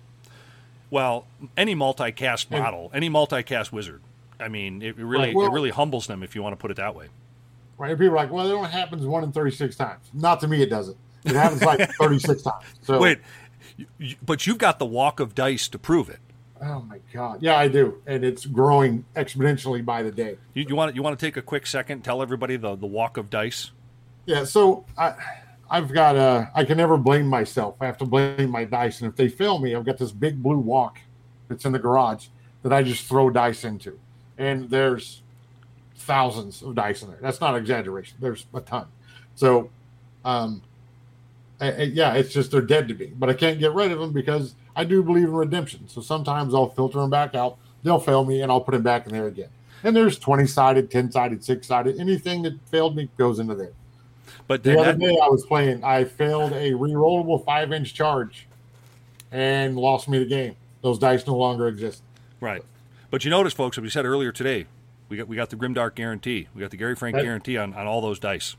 Well, any multicast And- model, any multicast wizard. I mean, it really Right, well- it really humbles them if you want to put it that way. Right? And people are like, well, it only happens one in 36 times. Not to me, it doesn't. It happens like 36 times. So Wait, but you've got the walk of dice to prove it. Oh my god. Yeah, I do, and it's growing exponentially by the day. You, you want you want to take a quick second, tell everybody the the walk of dice. Yeah, so I, I've got uh, I can never blame myself. I have to blame my dice, and if they fail me, I've got this big blue walk that's in the garage that I just throw dice into, and there's thousands of dice in there. That's not exaggeration. There's a ton. So, um, I- I- yeah, it's just they're dead to me, but I can't get rid of them because I do believe in redemption. So sometimes I'll filter them back out. They'll fail me, and I'll put them back in there again. And there's twenty sided, ten sided, six sided. Anything that failed me goes into there. But The other that- day I was playing, I failed a rerollable five inch charge and lost me the game. Those dice no longer exist. right. But you notice, folks, as we said earlier today, we got we got the Grimdark guarantee. We got the Gary Frank That- guarantee on, on all those dice.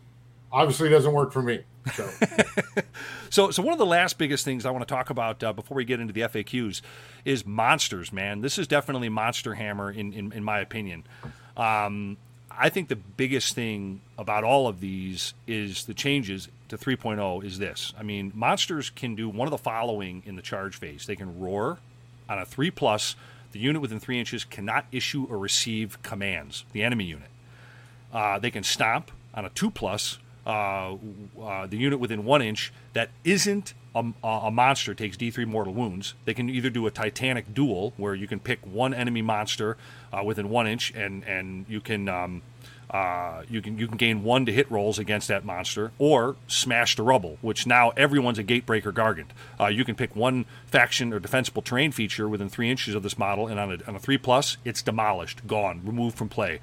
Obviously, it doesn't work for me. So So, so one of the last biggest things I want to talk about uh, before we get into the FAQs is monsters. Man, this is definitely Monster Hammer in in, in my opinion. Um, I think the biggest thing about all of these is the changes to 3.0 is this. I mean, monsters can do one of the following in the charge phase. They can roar on a three plus. The unit within three inches cannot issue or receive commands. The enemy unit. Uh, they can stomp on a two plus. Uh, uh, the unit within one inch that isn't a, a monster takes D3 mortal wounds. They can either do a Titanic duel where you can pick one enemy monster uh, within one inch and and you can. Um, uh, you can you can gain one to hit rolls against that monster, or smash the rubble, which now everyone's a gatebreaker gargant. Uh, you can pick one faction or defensible terrain feature within three inches of this model, and on a, on a three plus, it's demolished, gone, removed from play.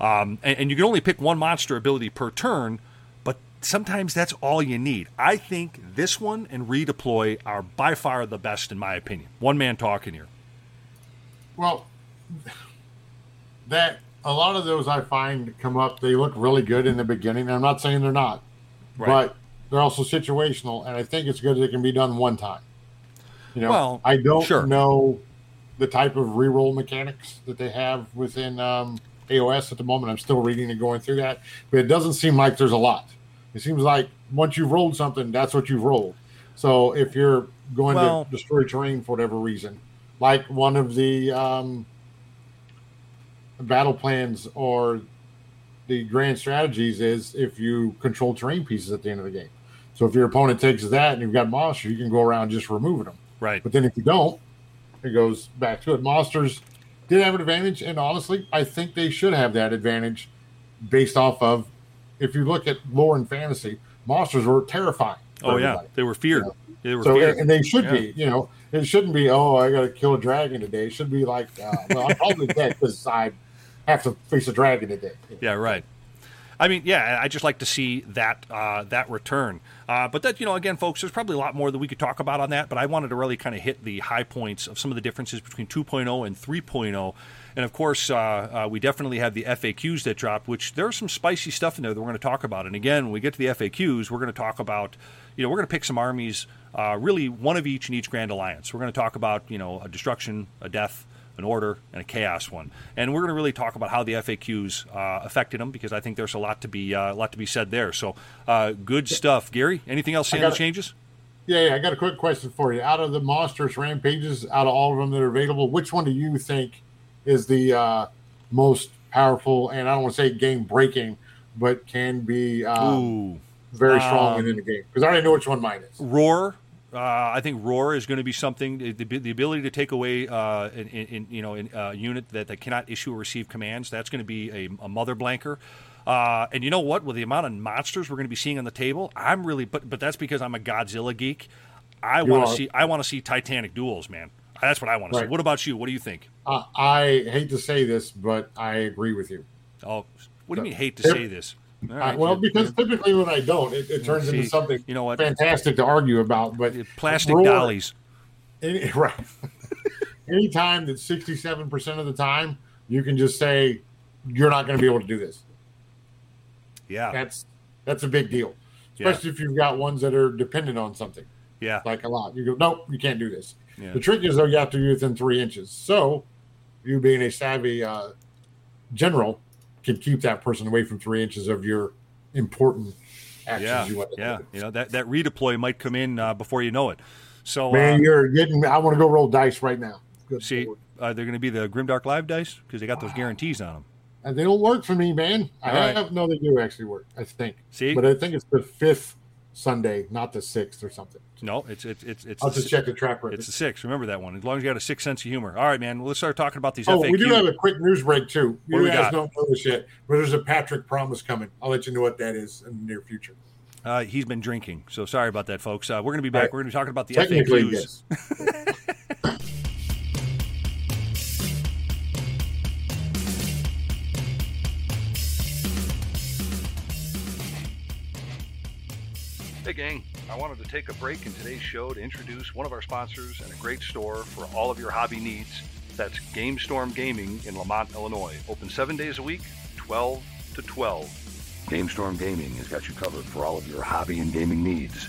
Um, and, and you can only pick one monster ability per turn, but sometimes that's all you need. I think this one and redeploy are by far the best in my opinion. One man talking here. Well, that a lot of those I find come up. They look really good in the beginning. I'm not saying they're not, Right. but they're also situational, and I think it's good that it can be done one time. You know, Well, I don't sure. know the type of reroll mechanics that they have within um, AOS at the moment. I'm still reading and going through that, but it doesn't seem like there's a lot. It seems like once you've rolled something, that's what you've rolled. So if you're going Well- to destroy terrain for whatever reason, like one of the um, battle plans or the grand strategies is if you control terrain pieces at the end of the game. So if your opponent takes that and you've got monsters, you can go around just removing them. Right. But then if you don't, it goes back to it. Monsters did have an advantage, and honestly, I think they should have that advantage based off of if you look at lore and fantasy, monsters were terrifying. Oh yeah, they were feared. They were So feared. and they should Yeah. be, you know, it shouldn't be. Oh, I got to kill a dragon today. It should be like, uh, well, I'm probably dead because I have to face a dragon today. Yeah, right. I mean, yeah, I just like to see that uh, that return. Uh, but that, you know, again, folks, there's probably a lot more that we could talk about on that. But I wanted to really kind of hit the high points of some of the differences between 2.0 and 3.0. And of course, uh, uh, we definitely have the FAQs that dropped, which there's some spicy stuff in there that we're going to talk about. And again, when we get to the FAQs, we're going to talk about, you know, we're going to pick some armies, uh, really one of each in each Grand Alliance. We're going to talk about, you know, a destruction, a death, an order, and a chaos one. And we're going to really talk about how the FAQs uh, affected them because I think there's a lot to be uh, a lot to be said there. So uh, good stuff, Gary. Anything else I saying the got it. changes? Yeah, yeah. I got a quick question for you. Out of the monstrous rampages, out of all of them that are available, which one do you think is the uh, most powerful? And I don't want to say game breaking, but can be um, very strong Um, within the game because I already know which one mine is. roar. Uh, I think roar is going to be something. The, the ability to take away, uh, in, in, you know, a unit that, that cannot issue or receive commands. That's going to be a, a mother blanker. Uh, and you know what? With the amount of monsters we're going to be seeing on the table, I'm really. But but that's because I'm a Godzilla geek. I want to see. I want to see Titanic duels, man. That's what I want to see. What about you? What do you think? Uh, I hate to say this, but I agree with you. Oh, what do you mean? Hate to say this? All Uh, right, well, because typically when I don't, it, it turns See, into something you know what? fantastic to argue about. But plastic roar- dollies. Any, right. Anytime that sixty-seven percent of the time you can just say you're not going to be able to do this. Yeah, That's that's a big deal, Yeah. especially if you've got ones that are dependent on something yeah, like a lot. You go, nope, you can't do this. Yeah. The trick is though you have to be within three inches. So you being a savvy uh, general can keep that person away from three inches of your important actions Yeah, you want to yeah. do. You know that that redeploy might come in uh, before you know it. So Man, uh, you're getting. I want to go roll dice right now. Good see, uh, they're going to be the Grimdark Live dice because they got those guarantees on them. And they don't work for me, man. I All right. have no, they do actually work. I think. See? but I think it's the fifth Sunday, not the sixth or something. No, it's it's it's it's I'll just check the track record. It's the sixth. Remember that one. As long as you got a sixth sense of humor. All right, man. Well, let's start talking about these Oh, FAQs. we do have a quick news break too. What You we guys got? don't know this yet, but there's a Patrick promise coming. I'll let you know what that is in the near future. Uh, he's been drinking, so sorry about that, folks. Uh, we're going to be back. Right. We're going to be talking about the Technically, FAQs. yes. Hey, gang. I wanted to take a break in today's show to introduce one of our sponsors and a great store for all of your hobby needs. That's GameStorm Gaming in Lemont, Illinois. Open seven days a week, 12 to 12. GameStorm Gaming has got you covered for all of your hobby and gaming needs.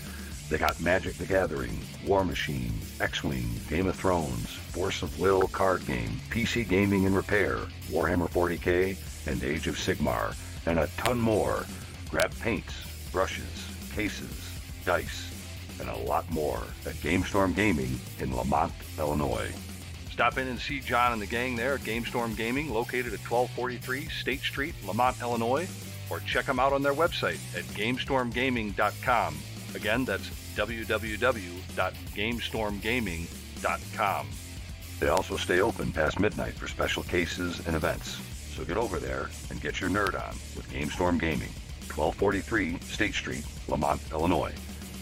They got Magic the Gathering, Warmachine, X-Wing, Game of Thrones, Force of Will card game, PC gaming and repair, Warhammer 40k, and Age of Sigmar, and a ton more. Grab paints, brushes, cases, dice, and a lot more at GameStorm Gaming in Lemont, Illinois. Stop in and see John and the gang there at GameStorm Gaming, located at 1243 State Street, Lemont, Illinois, or check them out on their website at GameStormGaming.com. Again, that's www.gamestormgaming.com. They also stay open past midnight for special cases and events. So get over there and get your nerd on with GameStorm Gaming, 1243 State Street, Lemont, Illinois,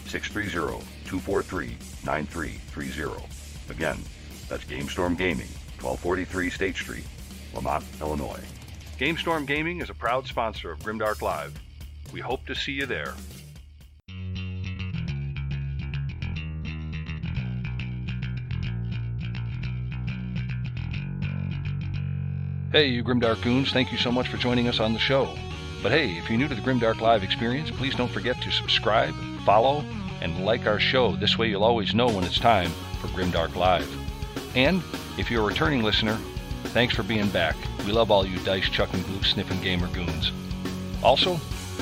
630-243-9330. Again, that's GameStorm Gaming, 1243 State Street, Lemont, Illinois. GameStorm Gaming is a proud sponsor of Grimdark Live. We hope to see you there. Hey, you Grimdark Goons, thank you so much for joining us on the show. But hey, if you're new to the Grimdark Live experience, please don't forget to subscribe, follow, and like our show. This way you'll always know when it's time for Grimdark Live. And if you're a returning listener, thanks for being back. We love all you dice chucking, glue sniffing gamer goons. Also,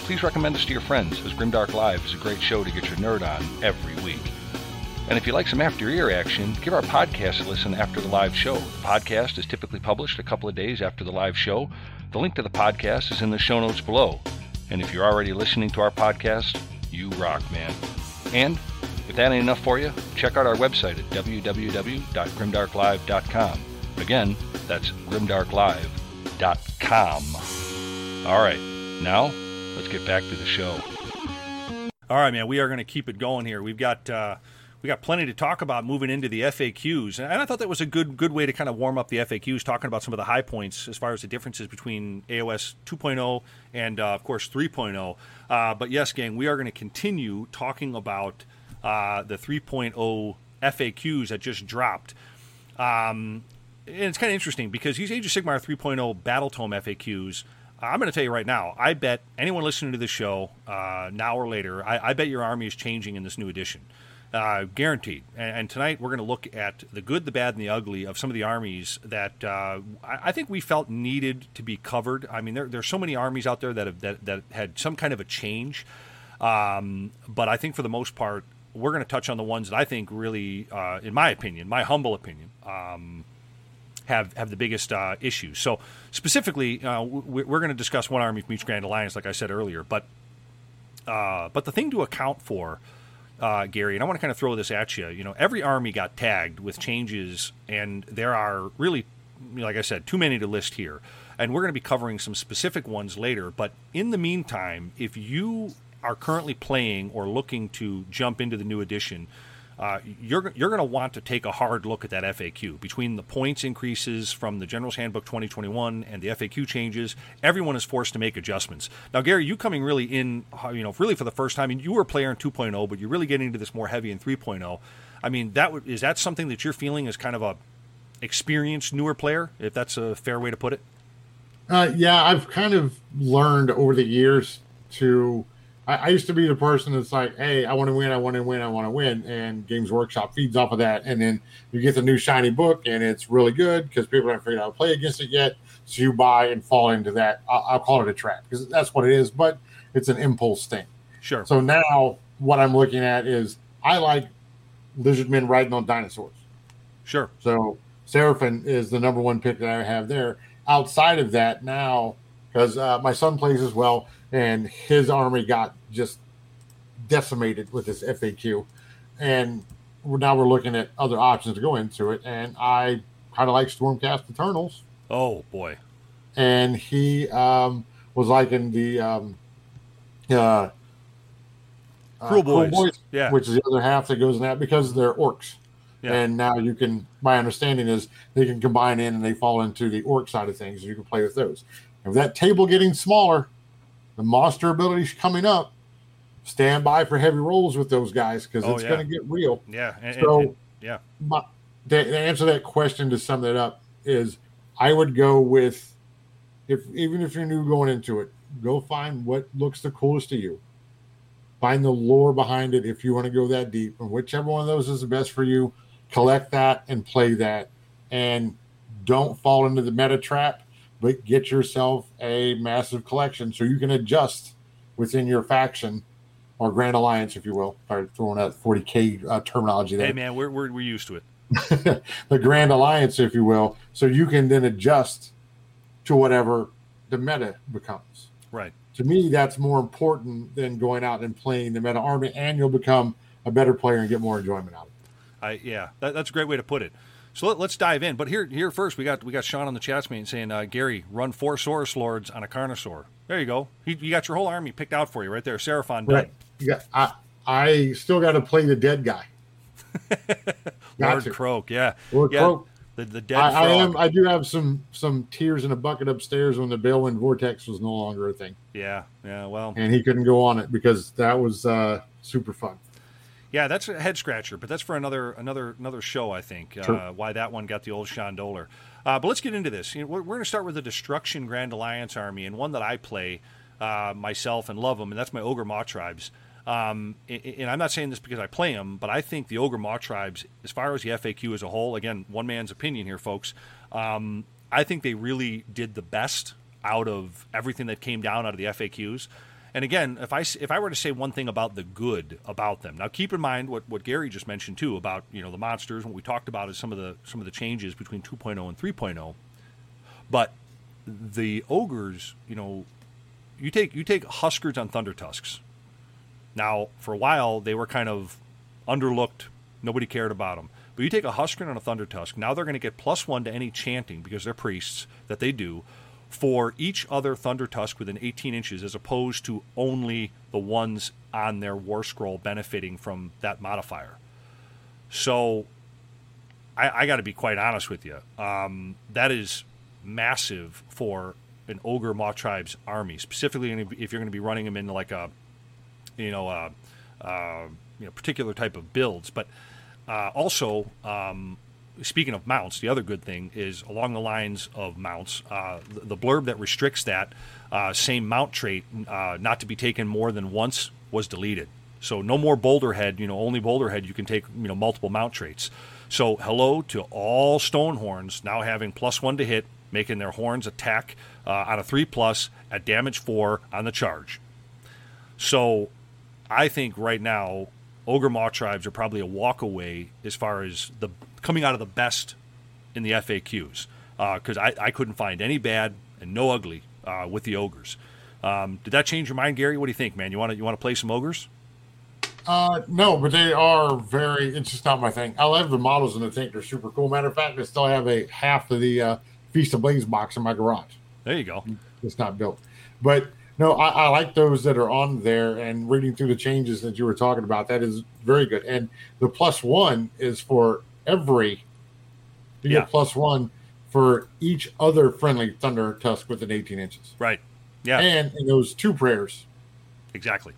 please recommend us to your friends, as Grimdark Live is a great show to get your nerd on every week. And if you like some after ear action, give our podcast a listen after the live show. The podcast is typically published a couple of days after the live show. The link to the podcast is in the show notes below. And if you're already listening to our podcast, you rock, man. And if that ain't enough for you, check out our website at www.grimdarklive.com. Again, that's grimdarklive.com. All right, now let's get back to the show. All right, man, we are going to keep it going here. We've got uh, we got plenty to talk about moving into the FAQs, and I thought that was a good good way to kind of warm up the FAQs, talking about some of the high points as far as the differences between AOS 2.0 and uh, of course 3.0. Uh, but yes, gang, we are going to continue talking about uh, the 3.0 FAQs that just dropped. Um, and it's kind of interesting because these Age of Sigmar 3.0 Battle Tome FAQs, I'm going to tell you right now, I bet anyone listening to this show uh, now or later, I, I bet your army is changing in this new edition. Uh, guaranteed. And, and tonight we're going to look at the good, the bad, and the ugly of some of the armies that uh, I, I think we felt needed to be covered. I mean, there, there's so many armies out there that have that, that had some kind of a change, um, but I think for the most part, we're going to touch on the ones that I think really, uh, in my opinion, my humble opinion, um, have have the biggest uh, issues. So specifically, uh, we- we're going to discuss one army from each Grand Alliance, like I said earlier. But uh, but the thing to account for, uh, Gary, and I want to kind of throw this at you. You know, every army got tagged with changes, and there are really, like I said, too many to list here. And we're going to be covering some specific ones later. But in the meantime, if you are currently playing or looking to jump into the new edition, uh, you're you're going to want to take a hard look at that FAQ between the points increases from the General's Handbook 2021 and the FAQ changes. Everyone is forced to make adjustments. Now, Gary, you coming really in, uh, you know, really for the first time, and you were a player in 2.0, but you're really getting into this more heavy in 3.0. I mean, that would, is that something that you're feeling as kind of a experienced newer player, if that's a fair way to put it? Uh, yeah, I've kind of learned over the years to. I, I used to be the person that's like, "Hey, I want to win, I want to win, I want to win," and Games Workshop feeds off of that. And then you get the new shiny book, and it's really good because people haven't figured out how to play against it yet. So you buy and fall into that. I'll, I'll call it a trap because that's what it is, but it's an impulse thing. Sure. So now what I'm looking at is I like lizard men riding on dinosaurs. Sure. So Seraphon is the number one pick that I have there. Outside of that, now because uh, my son plays as well, and his army got just decimated with this FAQ, and we're, now we're looking at other options to go into it. And I kind of like Stormcast Eternals, Oh boy. and he um, was liking the um, uh, uh, Kruleboyz. Yeah. which is the other half that goes in that because they're orcs. Yeah. And now you can, my understanding is they can combine in and they fall into the orc side of things. And you can play with those. And with that table getting smaller, the monster abilities coming up, stand by for heavy rolls with those guys because Oh, it's yeah. going to get real. Yeah. And, So- and- and- yeah. My, to, to answer that question, to sum that up, is I would go with, if even if you're new going into it, go find what looks the coolest to you. Find the lore behind it if you want to go that deep, and whichever one of those is the best for you, collect that and play that, and don't fall into the meta trap, but get yourself a massive collection so you can adjust within your faction or Grand Alliance, if you will. Sorry, throwing out 40k uh, terminology there Hey man, we're, we're we're used to it. the Grand Alliance, if you will, so you can then adjust to whatever the meta becomes. Right. To me, that's more important than going out and playing the meta army, and you'll become a better player and get more enjoyment out of it. I yeah, that, that's a great way to put it. So let, us dive in. But here here first, we got we got Sean on the chat screen saying, uh, Gary, run four Saurus Lords on a Carnosaur. There you go. You, you got your whole army picked out for you right there. Seraphon done. You got, I, I still got to play the dead guy. Lord to. Kroak, yeah, Lord yeah. Kroak. The the dead I, I am. I do have some some tears in a bucket upstairs when the Balewind Vortex was no longer a thing, yeah, yeah. Well, and he couldn't go on it because that was uh, super fun. Yeah, that's a head scratcher, but that's for another another another show, I think. Sure. Uh, why that one got the old Shondoler. Uh, but let's get into this. You know, we're, we're going to start with the Destruction Grand Alliance Army, and one that I play uh, myself and love them, and that's my Ogor Mawtribes. Um, and, I'm not saying this because I play them, but I think the Ogor Mawtribes, as far as the FAQ as a whole, again, one man's opinion here, folks. Um, I think they really did the best out of everything that came down out of the FAQs. And again, if I if I were to say one thing about the good about them, now keep in mind what, what Gary just mentioned too about you know the monsters. What we talked about is some of the some of the changes between 2.0 and 3.0. But the ogres, you know, you take you take Huskards on Thundertusks. Now, for a while, they were kind of underlooked. Nobody cared about them. But you take a Huskard and a Thundertusk. Now they're going to get plus one to any chanting because they're priests that they do for each other Thundertusk within 18 inches, as opposed to only the ones on their War Scroll benefiting from that modifier. So, I, I got to be quite honest with you. Um, that is massive for an Ogor Mawtribe's army, specifically if you're going to be running them in like a you know, uh, uh, you know, particular type of builds. But uh, also, um, speaking of mounts, the other good thing is along the lines of mounts, uh, the, the blurb that restricts that uh, same mount trait uh, not to be taken more than once was deleted. So no more boulder head. You know, only boulder head. You can take you know multiple mount traits. So hello to all Stonehorns now having plus one to hit, making their horns attack uh, on a three plus at damage four on the charge. So I think right now, Ogor Mawtribes are probably a walk away as far as the coming out of the best in the FAQs because I, I couldn't find any bad and no ugly uh, with the ogres. Um, did that change your mind, Gary? What do you think, man? You want to you want to play some ogres? Uh, no, but they are very. It's just not my thing. I love the models and I think they're super cool. Matter of fact, I still have a half of the uh, Feast of Blaze box in my garage. There you go. It's not built, but no, I, I like those that are on there. And reading through the changes that you were talking about, that is very good. And the plus one is for every. You Yeah. get plus one for each other friendly Thundertusk within 18 inches, Right. Yeah. and in those two prayers. exactly.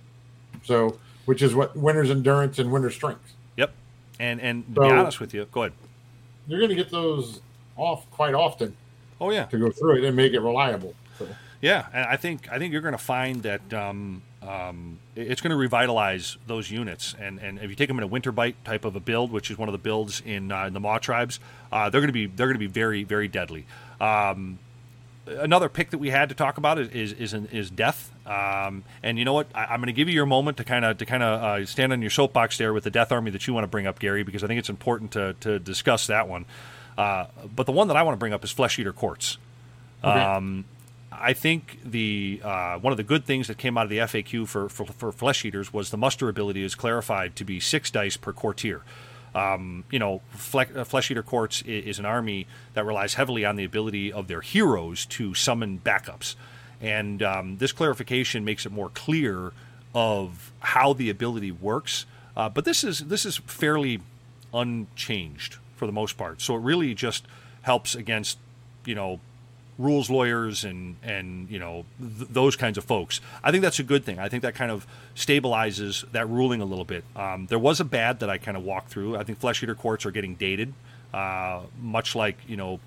So, which is what Winter's Endurance and Winter's Strength. Yep. And and to be honest with you, go ahead. you're going to get those off quite often Oh yeah. to go through it and make it reliable. So, Yeah, and I think I think you're going to find that um, um, it's going to revitalize those units, and, and if you take them in a Winterbite type of a build, which is one of the builds in, uh, in the Mawtribes, uh, they're going to be they're going to be very very deadly. Um, another pick that we had to talk about is is is, death. Um, and you know what? I, am going to give you your moment to kind of to kind of uh, stand on your soapbox there with the Death Army that you want to bring up, Gary, because I think it's important to to discuss that one. Uh, but the one that I want to bring up is Flesh Eater Courts. Okay. I think the uh, one of the good things that came out of the FAQ for, for, for flesh eaters was the muster ability is clarified to be six dice per courtier. Um, you know, Fle- uh, Flesh Eater Courts is, is, an army that relies heavily on the ability of their heroes to summon backups, and um, this clarification makes it more clear of how the ability works. Uh, but this is this is fairly unchanged for the most part, so it really just helps against you know rules lawyers and and you know th- those kinds of folks. I think that's a good thing. I think that kind of stabilizes that ruling a little bit. Um, there was a bad that I kind of walked through. I think flesh eater courts are getting dated, uh, much like you know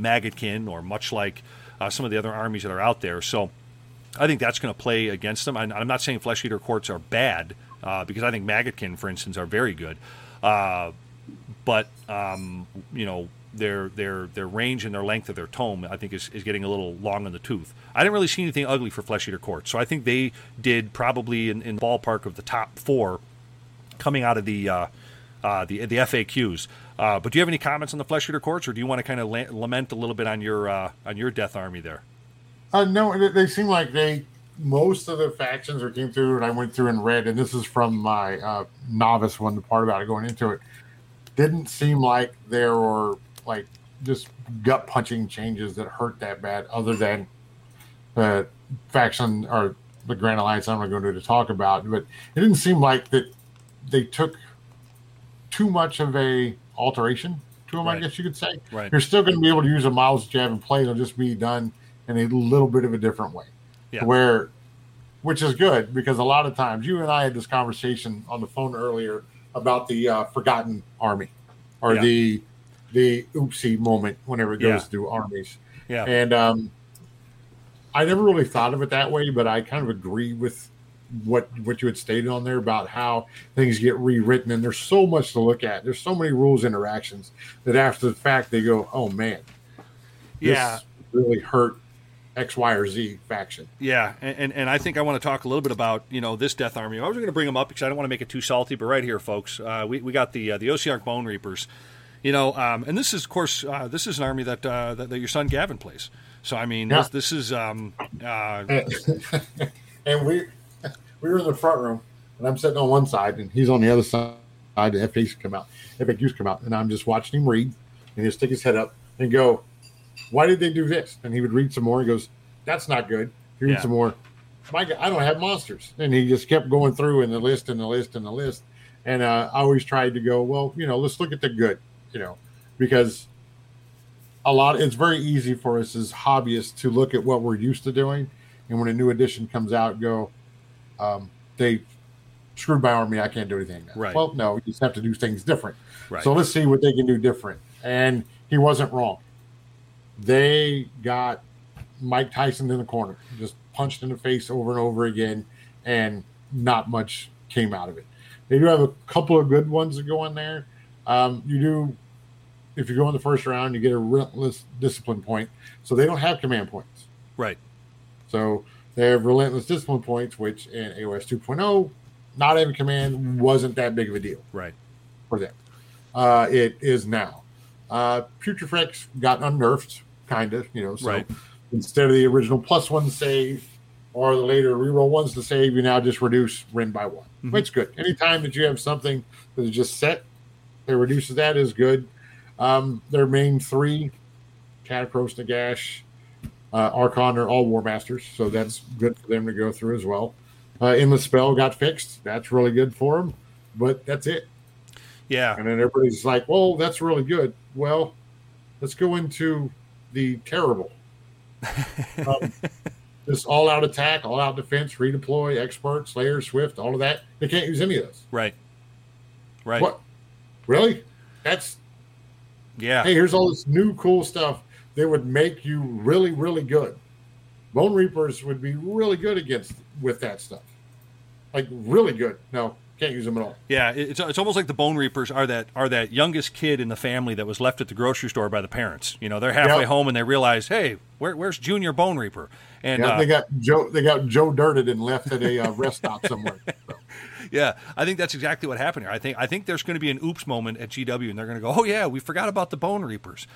Maggotkin or much like uh, some of the other armies that are out there. So I think that's going to play against them. I, I'm not saying flesh eater courts are bad uh, because I think Maggotkin, for instance, are very good. Uh, but um, you know their their their range and their length of their tome, I think, is, is getting a little long in the tooth. I didn't really see anything ugly for Flesh Eater Court, so I think they did probably in, in the ballpark of the top four coming out of the uh, uh, the the FAQs. Uh, but do you have any comments on the Flesh Eater Courts, or do you want to kind of la- lament a little bit on your uh, on your Death Army there? Uh, no, they seem like they most of the factions that came through, and I went through and read, and this is from my uh, novice one, the part about it going into it. Didn't seem like there were like just gut punching changes that hurt that bad, other than the faction or the Grand Alliance I'm not going to talk about. But it didn't seem like that they took too much of a alteration to them. Right. I guess you could say. Right. You're still going to be able to use a mouse jab and play. It'll just be done in a little bit of a different way. Yeah. Where, which is good because a lot of times you and I had this conversation on the phone earlier about the uh, Forgotten Army or Yeah. the the oopsie moment whenever it goes Yeah. through armies. Yeah, And um, I never really thought of it that way, but I kind of agree with what what you had stated on there about how things get rewritten, and there's so much to look at. There's so many rules interactions that after the fact they go, "Oh man, this yeah. really hurt X, Y, or Z faction." Yeah, and, and, and I think I want to talk a little bit about you know this Death Army. I was going to bring them up because I don't want to make it too salty, but right here, folks, uh, we, we got the uh, the Ossiarch Bonereapers. You know, um, and this is of course uh, this is an army that, uh, that that your son Gavin plays. So I mean, Yeah. this, this is um, uh, and we we were in the front room, and I'm sitting on one side, and he's on the other side. The FAQs come out, FAQs come out, and I'm just watching him read, and he'll stick his head up and go, "Why did they do this?" And he would read some more. He goes, "That's not good." He reads Yeah. some more. My God, I don't have monsters, and he just kept going through in the list and the list and the list. And uh, I always tried to go, well, you know, let's look at the good, you know, because a lot it's very easy for us as hobbyists to look at what we're used to doing and when a new edition comes out go um, they screwed my army i can't do anything now. Right. well no you just have to do things different right. so let's see what they can do different and he wasn't wrong they got mike tyson in the corner just punched in the face over and over again and not much came out of it they do have a couple of good ones that go in there um, you do if you go in the first round, you get a relentless discipline point. So they don't have command points. right. So they have relentless discipline points, which in AOS 2.0, not having command wasn't that big of a deal Right. for them. Uh, it is now. Uh, Petrifex got unnerfed, kind of, you know. So Right. instead of the original plus one save or the later reroll ones to save, you now just reduce rend by one, Mhm. which is good. Anytime that you have something that is just set, that reduces that is good. Um, their main three, Katakros, Nagash, uh, Arkhan, are all War Masters, so that's good for them to go through as well. Uh, Endless Spell got fixed. That's really good for them, but that's it. Yeah. And then everybody's like, well, that's really good. Well, let's go into the terrible. um, this all out attack, all out defense, redeploy, expert, slayer, swift, all of that. They can't use any of those. Right. Right. What? Really? That's, Yeah. hey, here's all this new cool stuff that would make you really, really good. Bonereapers would be really good against with that stuff. Like, really good. No, Can't use them at all. Yeah, it's it's almost like the Bonereapers are that are that youngest kid in the family that was left at the grocery store by the parents. You know, they're halfway Yep. home and they realize, hey, where, where's Junior Bonereaper? And Yeah, uh, they got Joe. They got Joe Dirted and left at a uh, rest stop somewhere. Yeah, I think that's exactly what happened here. I think I think there's going to be an oops moment at GW, and they're going to go, "Oh yeah, we forgot about the Bonereapers."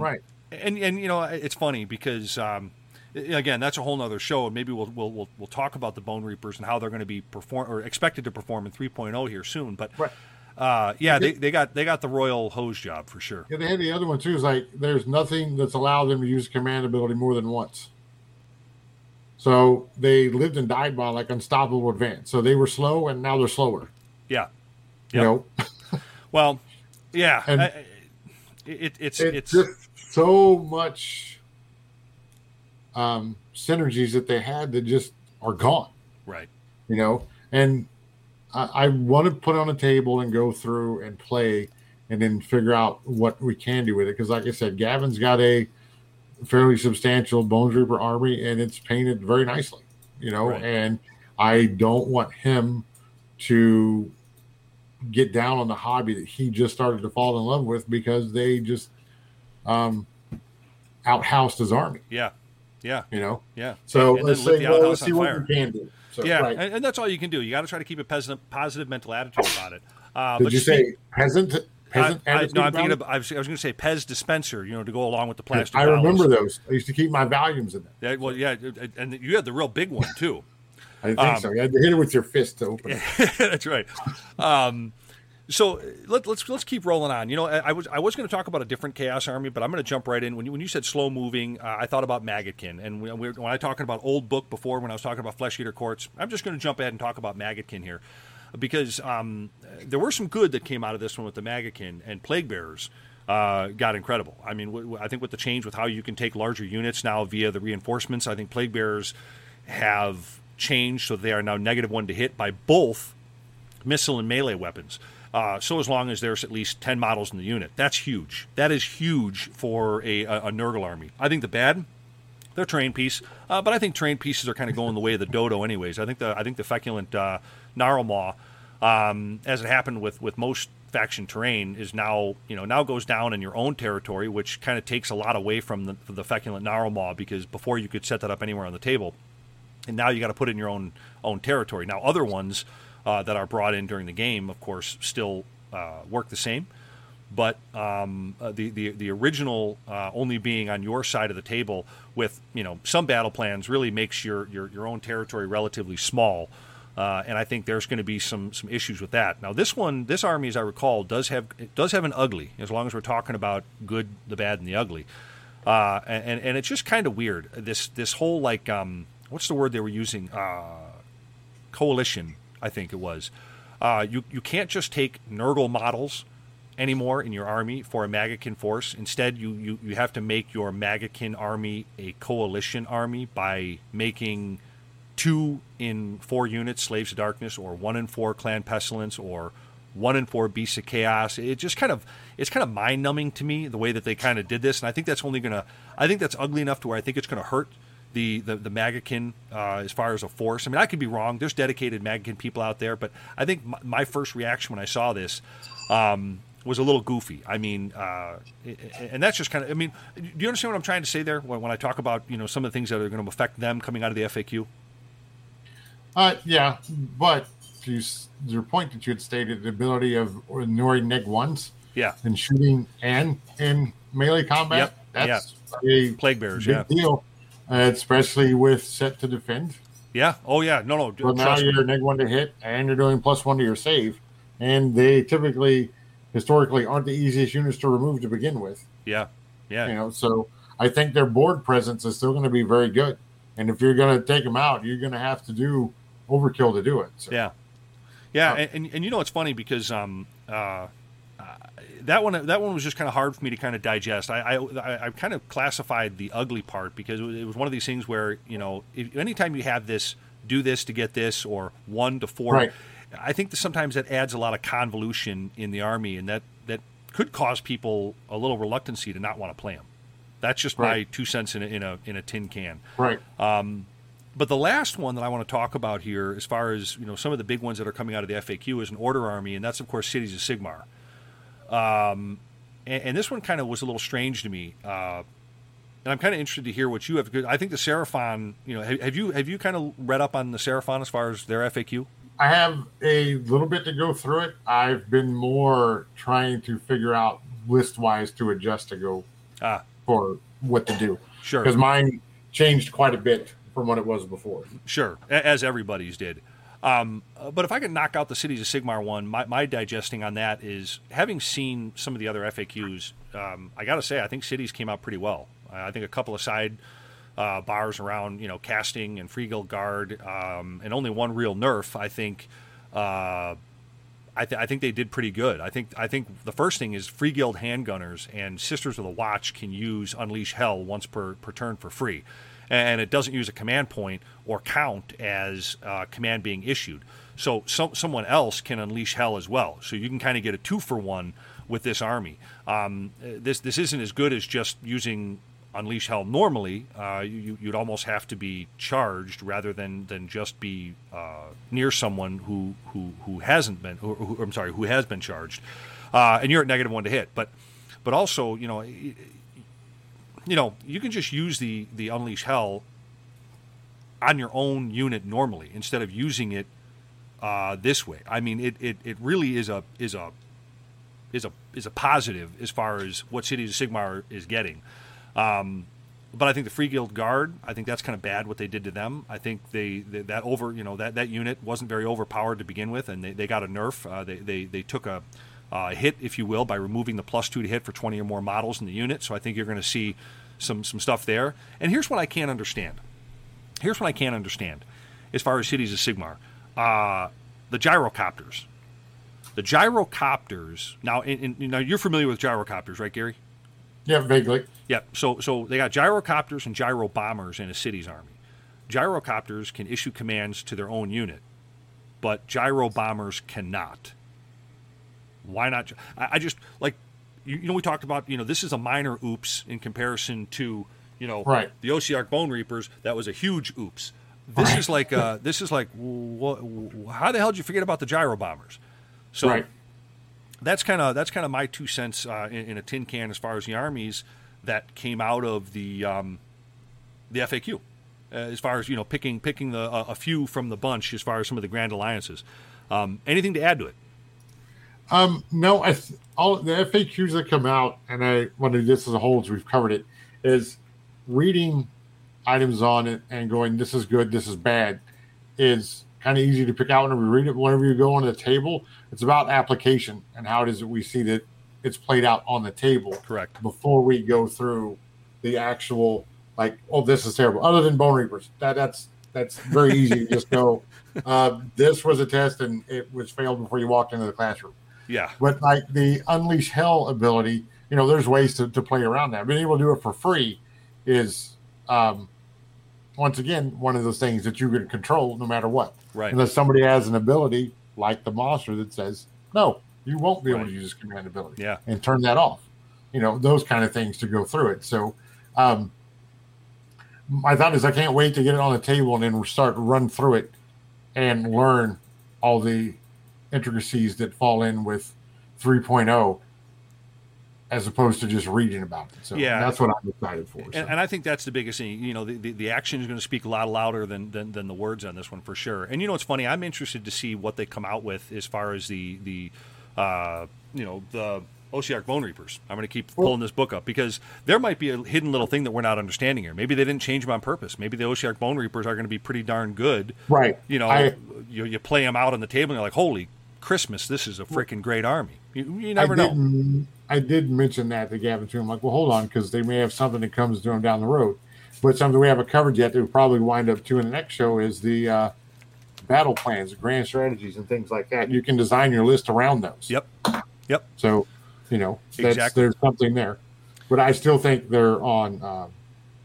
right. And and you know it's funny because um, again that's a whole nother show, and maybe we'll we'll we'll, we'll talk about the Bonereapers and how they're going to be perform or expected to perform in 3.0 here soon. But Right. uh, yeah, they, they got they got the royal hose job for sure. Yeah, they had the other one too. Is like there's nothing that's allowed them to use command ability more than once. So they lived and died by like unstoppable advance. So they were slow, and now they're slower. Yeah. You know, Well, yeah. And- I- it, it's it's, it's just so much um, synergies that they had that just are gone. right. you know and I, I want to put on a table and go through and play and then figure out what we can do with it because like i said gavin's got a fairly substantial bones reaper army and it's painted very nicely you know Right. and i don't want him to get down on the hobby that he just started to fall in love with because they just um outhoused his army Yeah. Yeah. you know Yeah. so And let's say well, let's see what fire. we can do so, Yeah, right. and, and that's all you can do. You got to try to keep a positive, positive mental attitude about it. Uh, Did but you speak- say peasant? Peasant I, I, no, I'm thinking of. I was, was going to say Pez dispenser, you know, to go along with the plastic. I remember those. I used to keep my volumes in there. Yeah, well, yeah, and you had the real big one too. I think Um, so. You had to hit it with your fist to open it. That's right. Um, so let, let's let's keep rolling on. You know, I, I was I was going to talk about a different chaos army, but I'm going to jump right in. When you when you said slow moving, uh, I thought about Maggotkin, and we, we, when I talking about old book before, when I was talking about Flesh Eater Courts, I'm just going to jump ahead and talk about Maggotkin here, because um, there were some good that came out of this one with the Maggotkin and Plague Bearers. Uh, got incredible. I mean, w- w- I think with the change with how you can take larger units now via the reinforcements, I think Plague Bearers have changed, so they are now negative one to hit by both missile and melee weapons. Uh, so as long as there's at least 10 models in the unit. That's huge. That is huge for a, a, a Nurgle army. I think the bad, they're terrain piece, uh, but I think terrain pieces are kind of going the way of the dodo anyways. I think the I think the feculent Gnarlmaw, um, as it happened with, with most faction terrain, is now you know now goes down in your own territory, which kind of takes a lot away from the, the feculent Gnarlmaw because before you could set that up anywhere on the table and now you got to put it in your own own territory. Now, other ones uh, that are brought in during the game, of course, still uh, work the same, but um, uh, the, the the original uh, only being on your side of the table with you know some battle plans really makes your your, your own territory relatively small. Uh, and I think there's going to be some some issues with that. Now, this one, this army, as I recall, does have does have an ugly. As long as we're talking about good, the bad, and the ugly, uh, and and it's just kind of weird. This this whole like um, what's the word they were using? Uh, coalition, I think it was. Uh, you you can't just take Nurgle models anymore in your army for a Maggotkin force. Instead, you, you, you have to make your Magakin army a coalition army by making two in four units Slaves of Darkness, or one in four Clan Pestilence, or one in four Beasts of Chaos. It just kind of it's kind of mind numbing to me the way that they kind of did this, and I think that's only gonna I think that's ugly enough to where I think it's gonna hurt the the, the uh, as far as a force. I mean, I could be wrong. There's dedicated Maggotkin people out there, but I think my, my first reaction when I saw this. Um, was a little goofy. I mean, uh, and that's just kind of. I mean, do you understand what I'm trying to say there when I talk about you know some of the things that are going to affect them coming out of the FAQ? Uh, yeah, but to your point that you had stated, the ability of Nori Neg ones Yeah, in shooting and in melee combat, Yep, that's a plague bearers. big Yeah, deal, uh, especially with set to defend. yeah. Oh yeah. No, no. Well, now you're neg one to hit, and you're doing plus one to your save, and they typically, historically, aren't the easiest units to remove to begin with. Yeah, yeah. You know, so I think their board presence is still going to be very good. And if you're going to take them out, you're going to have to do overkill to do it. So, Yeah, yeah, Uh, and, and and you know it's funny because um uh, uh that one that one was just kind of hard for me to kind of digest. I I, I, kind of classified the ugly part because it was, one of these things where you know if, anytime you have this do this to get this or one to four, Right. I think that sometimes that adds a lot of convolution in the army and that that could cause people a little reluctancy to not want to play them. That's just my two cents in a, in a in a tin can. right. But the last one that I want to talk about here, as far as you know, some of the big ones that are coming out of the FAQ is an Order Army, and that's of course Cities of Sigmar. Um, and, and this one kind of was a little strange to me. Uh, and I'm kind of interested to hear what you have. I think the Seraphon, you know, have, have you have you kind of read up on the Seraphon as far as their FAQ? I have a little bit to go through it. I've been more trying to figure out list wise to adjust to go Ah, for what to do sure. because mine changed quite a bit from what it was before. Sure, as everybody's did. Um, but if I could knock out the Cities of Sigmar one, my, my digesting on that is having seen some of the other FAQs. Um, I got to say, I think Cities came out pretty well. I I think a couple of side uh, bars around, you know, casting and free guild guard, um, and only one real nerf. I think. Uh, I, th- I think they did pretty good. I think I think the first thing is free guild handgunners and Sisters of the Watch can use Unleash Hell once per, per turn for free, and it doesn't use a command point or count as uh, command being issued. So some, someone else can unleash hell as well. So you can kind of get a two for one with this army. Um, this this isn't as good as just using unleash hell normally. Uh, you, you'd almost have to be charged rather than than just be uh, near someone who who who hasn't been. Who, who, I'm sorry, who has been charged, uh, and you're at negative one to hit. But but also you know. You know, you can just use the the unleash hell on your own unit normally instead of using it uh, this way. I mean, it, it, it really is a is a is a is a positive as far as what Cities of Sigmar is getting. Um, but I think the Freeguild Guard, I think that's kind of bad what they did to them. I think they, they that over you know that, that unit wasn't very overpowered to begin with, and they, they got a nerf. Uh, they, they they took a uh, hit, if you will, by removing the plus two to hit for twenty or more models in the unit. So I think you're going to see some some stuff there. And here's what I can't understand. Here's what I can't understand as far as cities of Sigmar. Uh, the gyrocopters. The gyrocopters. Now, in, in, know, you're familiar with gyrocopters, right, Gary? Yeah, vaguely. Yeah. So, so they got gyrocopters and gyro bombers in a city's army. Gyrocopters can issue commands to their own unit, but gyro bombers cannot. Why not? I, I just like you, you know we talked about you know this is a minor oops in comparison to you know Right. the Ossiarch Bonereapers that was a huge oops. This is like uh, this is like wh- wh- how the hell did you forget about the gyro bombers? So right. that's kind of that's kind of my two cents uh, in, in a tin can as far as the armies that came out of the um, the FAQ. Uh, as far as you know, picking picking the uh, a few from the bunch as far as some of the grand alliances. Um, anything to add to it? Um, no, I th- all the FAQs that come out, and I want to do this as a whole, as we've covered it, is reading items on it and going, "This is good, this is bad," is kind of easy to pick out whenever you read it. Whenever you go on the table, it's about application and how it is that we see that it's played out on the table. Correct. Before we go through the actual, like, oh, this is terrible. Other than Bonereapers, that that's that's very easy to just go. Uh, this was a test and it was failed before you walked into the classroom Yeah. but like the unleash hell ability you know there's ways to, to play around that being able to do it for free is um once again one of those things that you can control no matter what Right. unless somebody has an ability like the monster that says no you won't be able Right. to use this command ability Yeah. and turn that off you know those kind of things to go through it so um my thought is i can't wait to get it on the table and then start to run through it and learn all the intricacies that fall in with 3.0 as opposed to just reading about it. So Yeah. that's what I'm excited for. so. And, and I think that's the biggest thing. You know, the, the, the action is going to speak a lot louder than, than, than the words on this one for sure. And you know, it's funny. I'm interested to see what they come out with as far as the the uh, you know the Ossiarch Bonereapers. I'm going to keep pulling this book up because there might be a hidden little thing that we're not understanding here. Maybe they didn't change them on purpose. Maybe the Ossiarch Bonereapers are going to be pretty darn good. right. You know, I, you, you play them out on the table and you're like, holy Christmas, this is a freaking great army. You, you I never did, know. I did mention that to Gavin too. I'm like, well, hold on, because they may have something that comes to them down the road. But something we haven't covered yet that we'll probably wind up to in the next show is the uh, battle plans, grand strategies, and things like that. You can design your list around those. Yep. Yep. So, you know, that's, Exactly. there's something there. But I still think they're on um,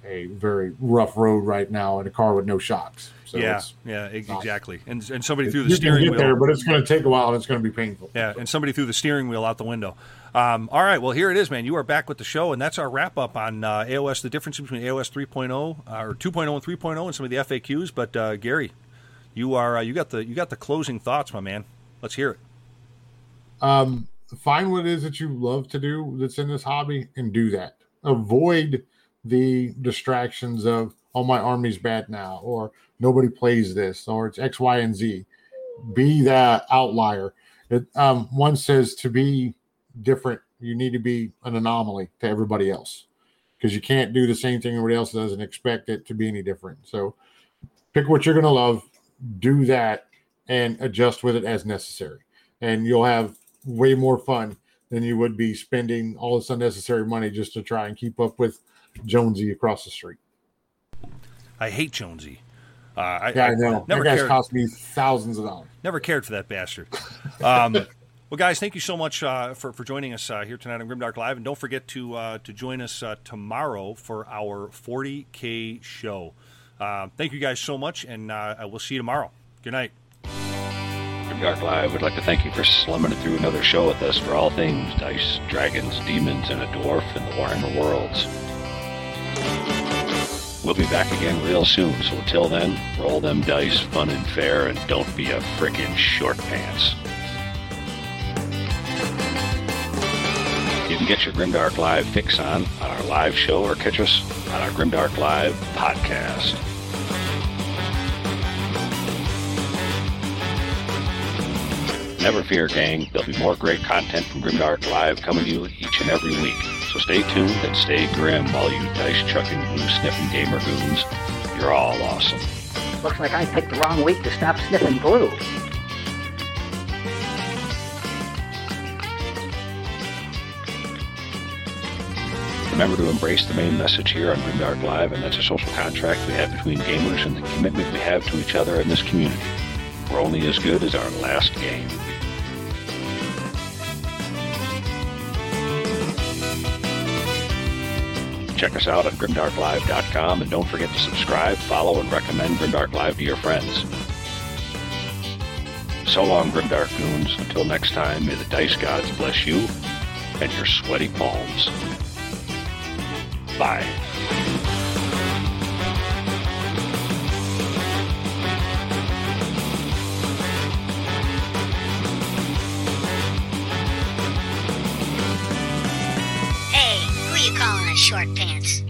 a very rough road right now in a car with no shocks. So yeah, yeah, exactly. And and somebody threw the you steering get wheel. there, but it's going to take a while and it's going to be painful. Yeah, and somebody threw the steering wheel out the window. Um, all right, well, here it is, man. You are back with the show, and that's our wrap up on uh, AOS, the difference between AOS 3.0 uh, or 2.0 and 3.0 and some of the FAQs. But uh, Gary, you are uh, you got the you got the closing thoughts, my man. Let's hear it. um, find what it is that you love to do that's in this hobby and do that. Avoid the distractions of, oh, my army's bad now, or nobody plays this, or it's X, Y, and Z. Be that outlier. It, um, one says to be different, you need to be an anomaly to everybody else because you can't do the same thing everybody else does and expect it to be any different. So pick what you're going to love, do that, and adjust with it as necessary. And you'll have way more fun than you would be spending all this unnecessary money just to try and keep up with Jonesy across the street. I hate Jonesy. Uh, I, Yeah, I know. Never that guy's cared. cost me thousands of dollars. Never cared for that bastard. Um, well, guys, thank you so much uh, for for joining us uh, here tonight on Grimdark Live, and don't forget to uh, to join us uh, tomorrow for our 40k show. Uh, thank you guys so much, and uh, I will see you tomorrow. Good night. Grimdark Live would like to thank you for slumming it through another show with us for all things dice, dragons, demons, and a dwarf in the Warhammer worlds. We'll be back again real soon, so until then, roll them dice, fun and fair, and don't be a frickin' short pants. You can get your Grimdark Live fix on on our live show or catch us on our Grimdark Live podcast. Never fear, gang. There'll be more great content from Grimdark Live coming to you each and every week. So stay tuned and stay grim, all you dice chucking, blue sniffing gamer goons. You're all awesome. Looks like I picked the wrong week to stop sniffing glue. Remember to embrace the main message here on Grimdark Live, and that's a social contract we have between gamers and the commitment we have to each other in this community. We're only as good as our last game. Check us out at grimdarklive.com and don't forget to subscribe, follow, and recommend Grimdark Live to your friends. So long, Grimdark Goons. Until next time, may the dice gods bless you and your sweaty palms. Bye. Short pants?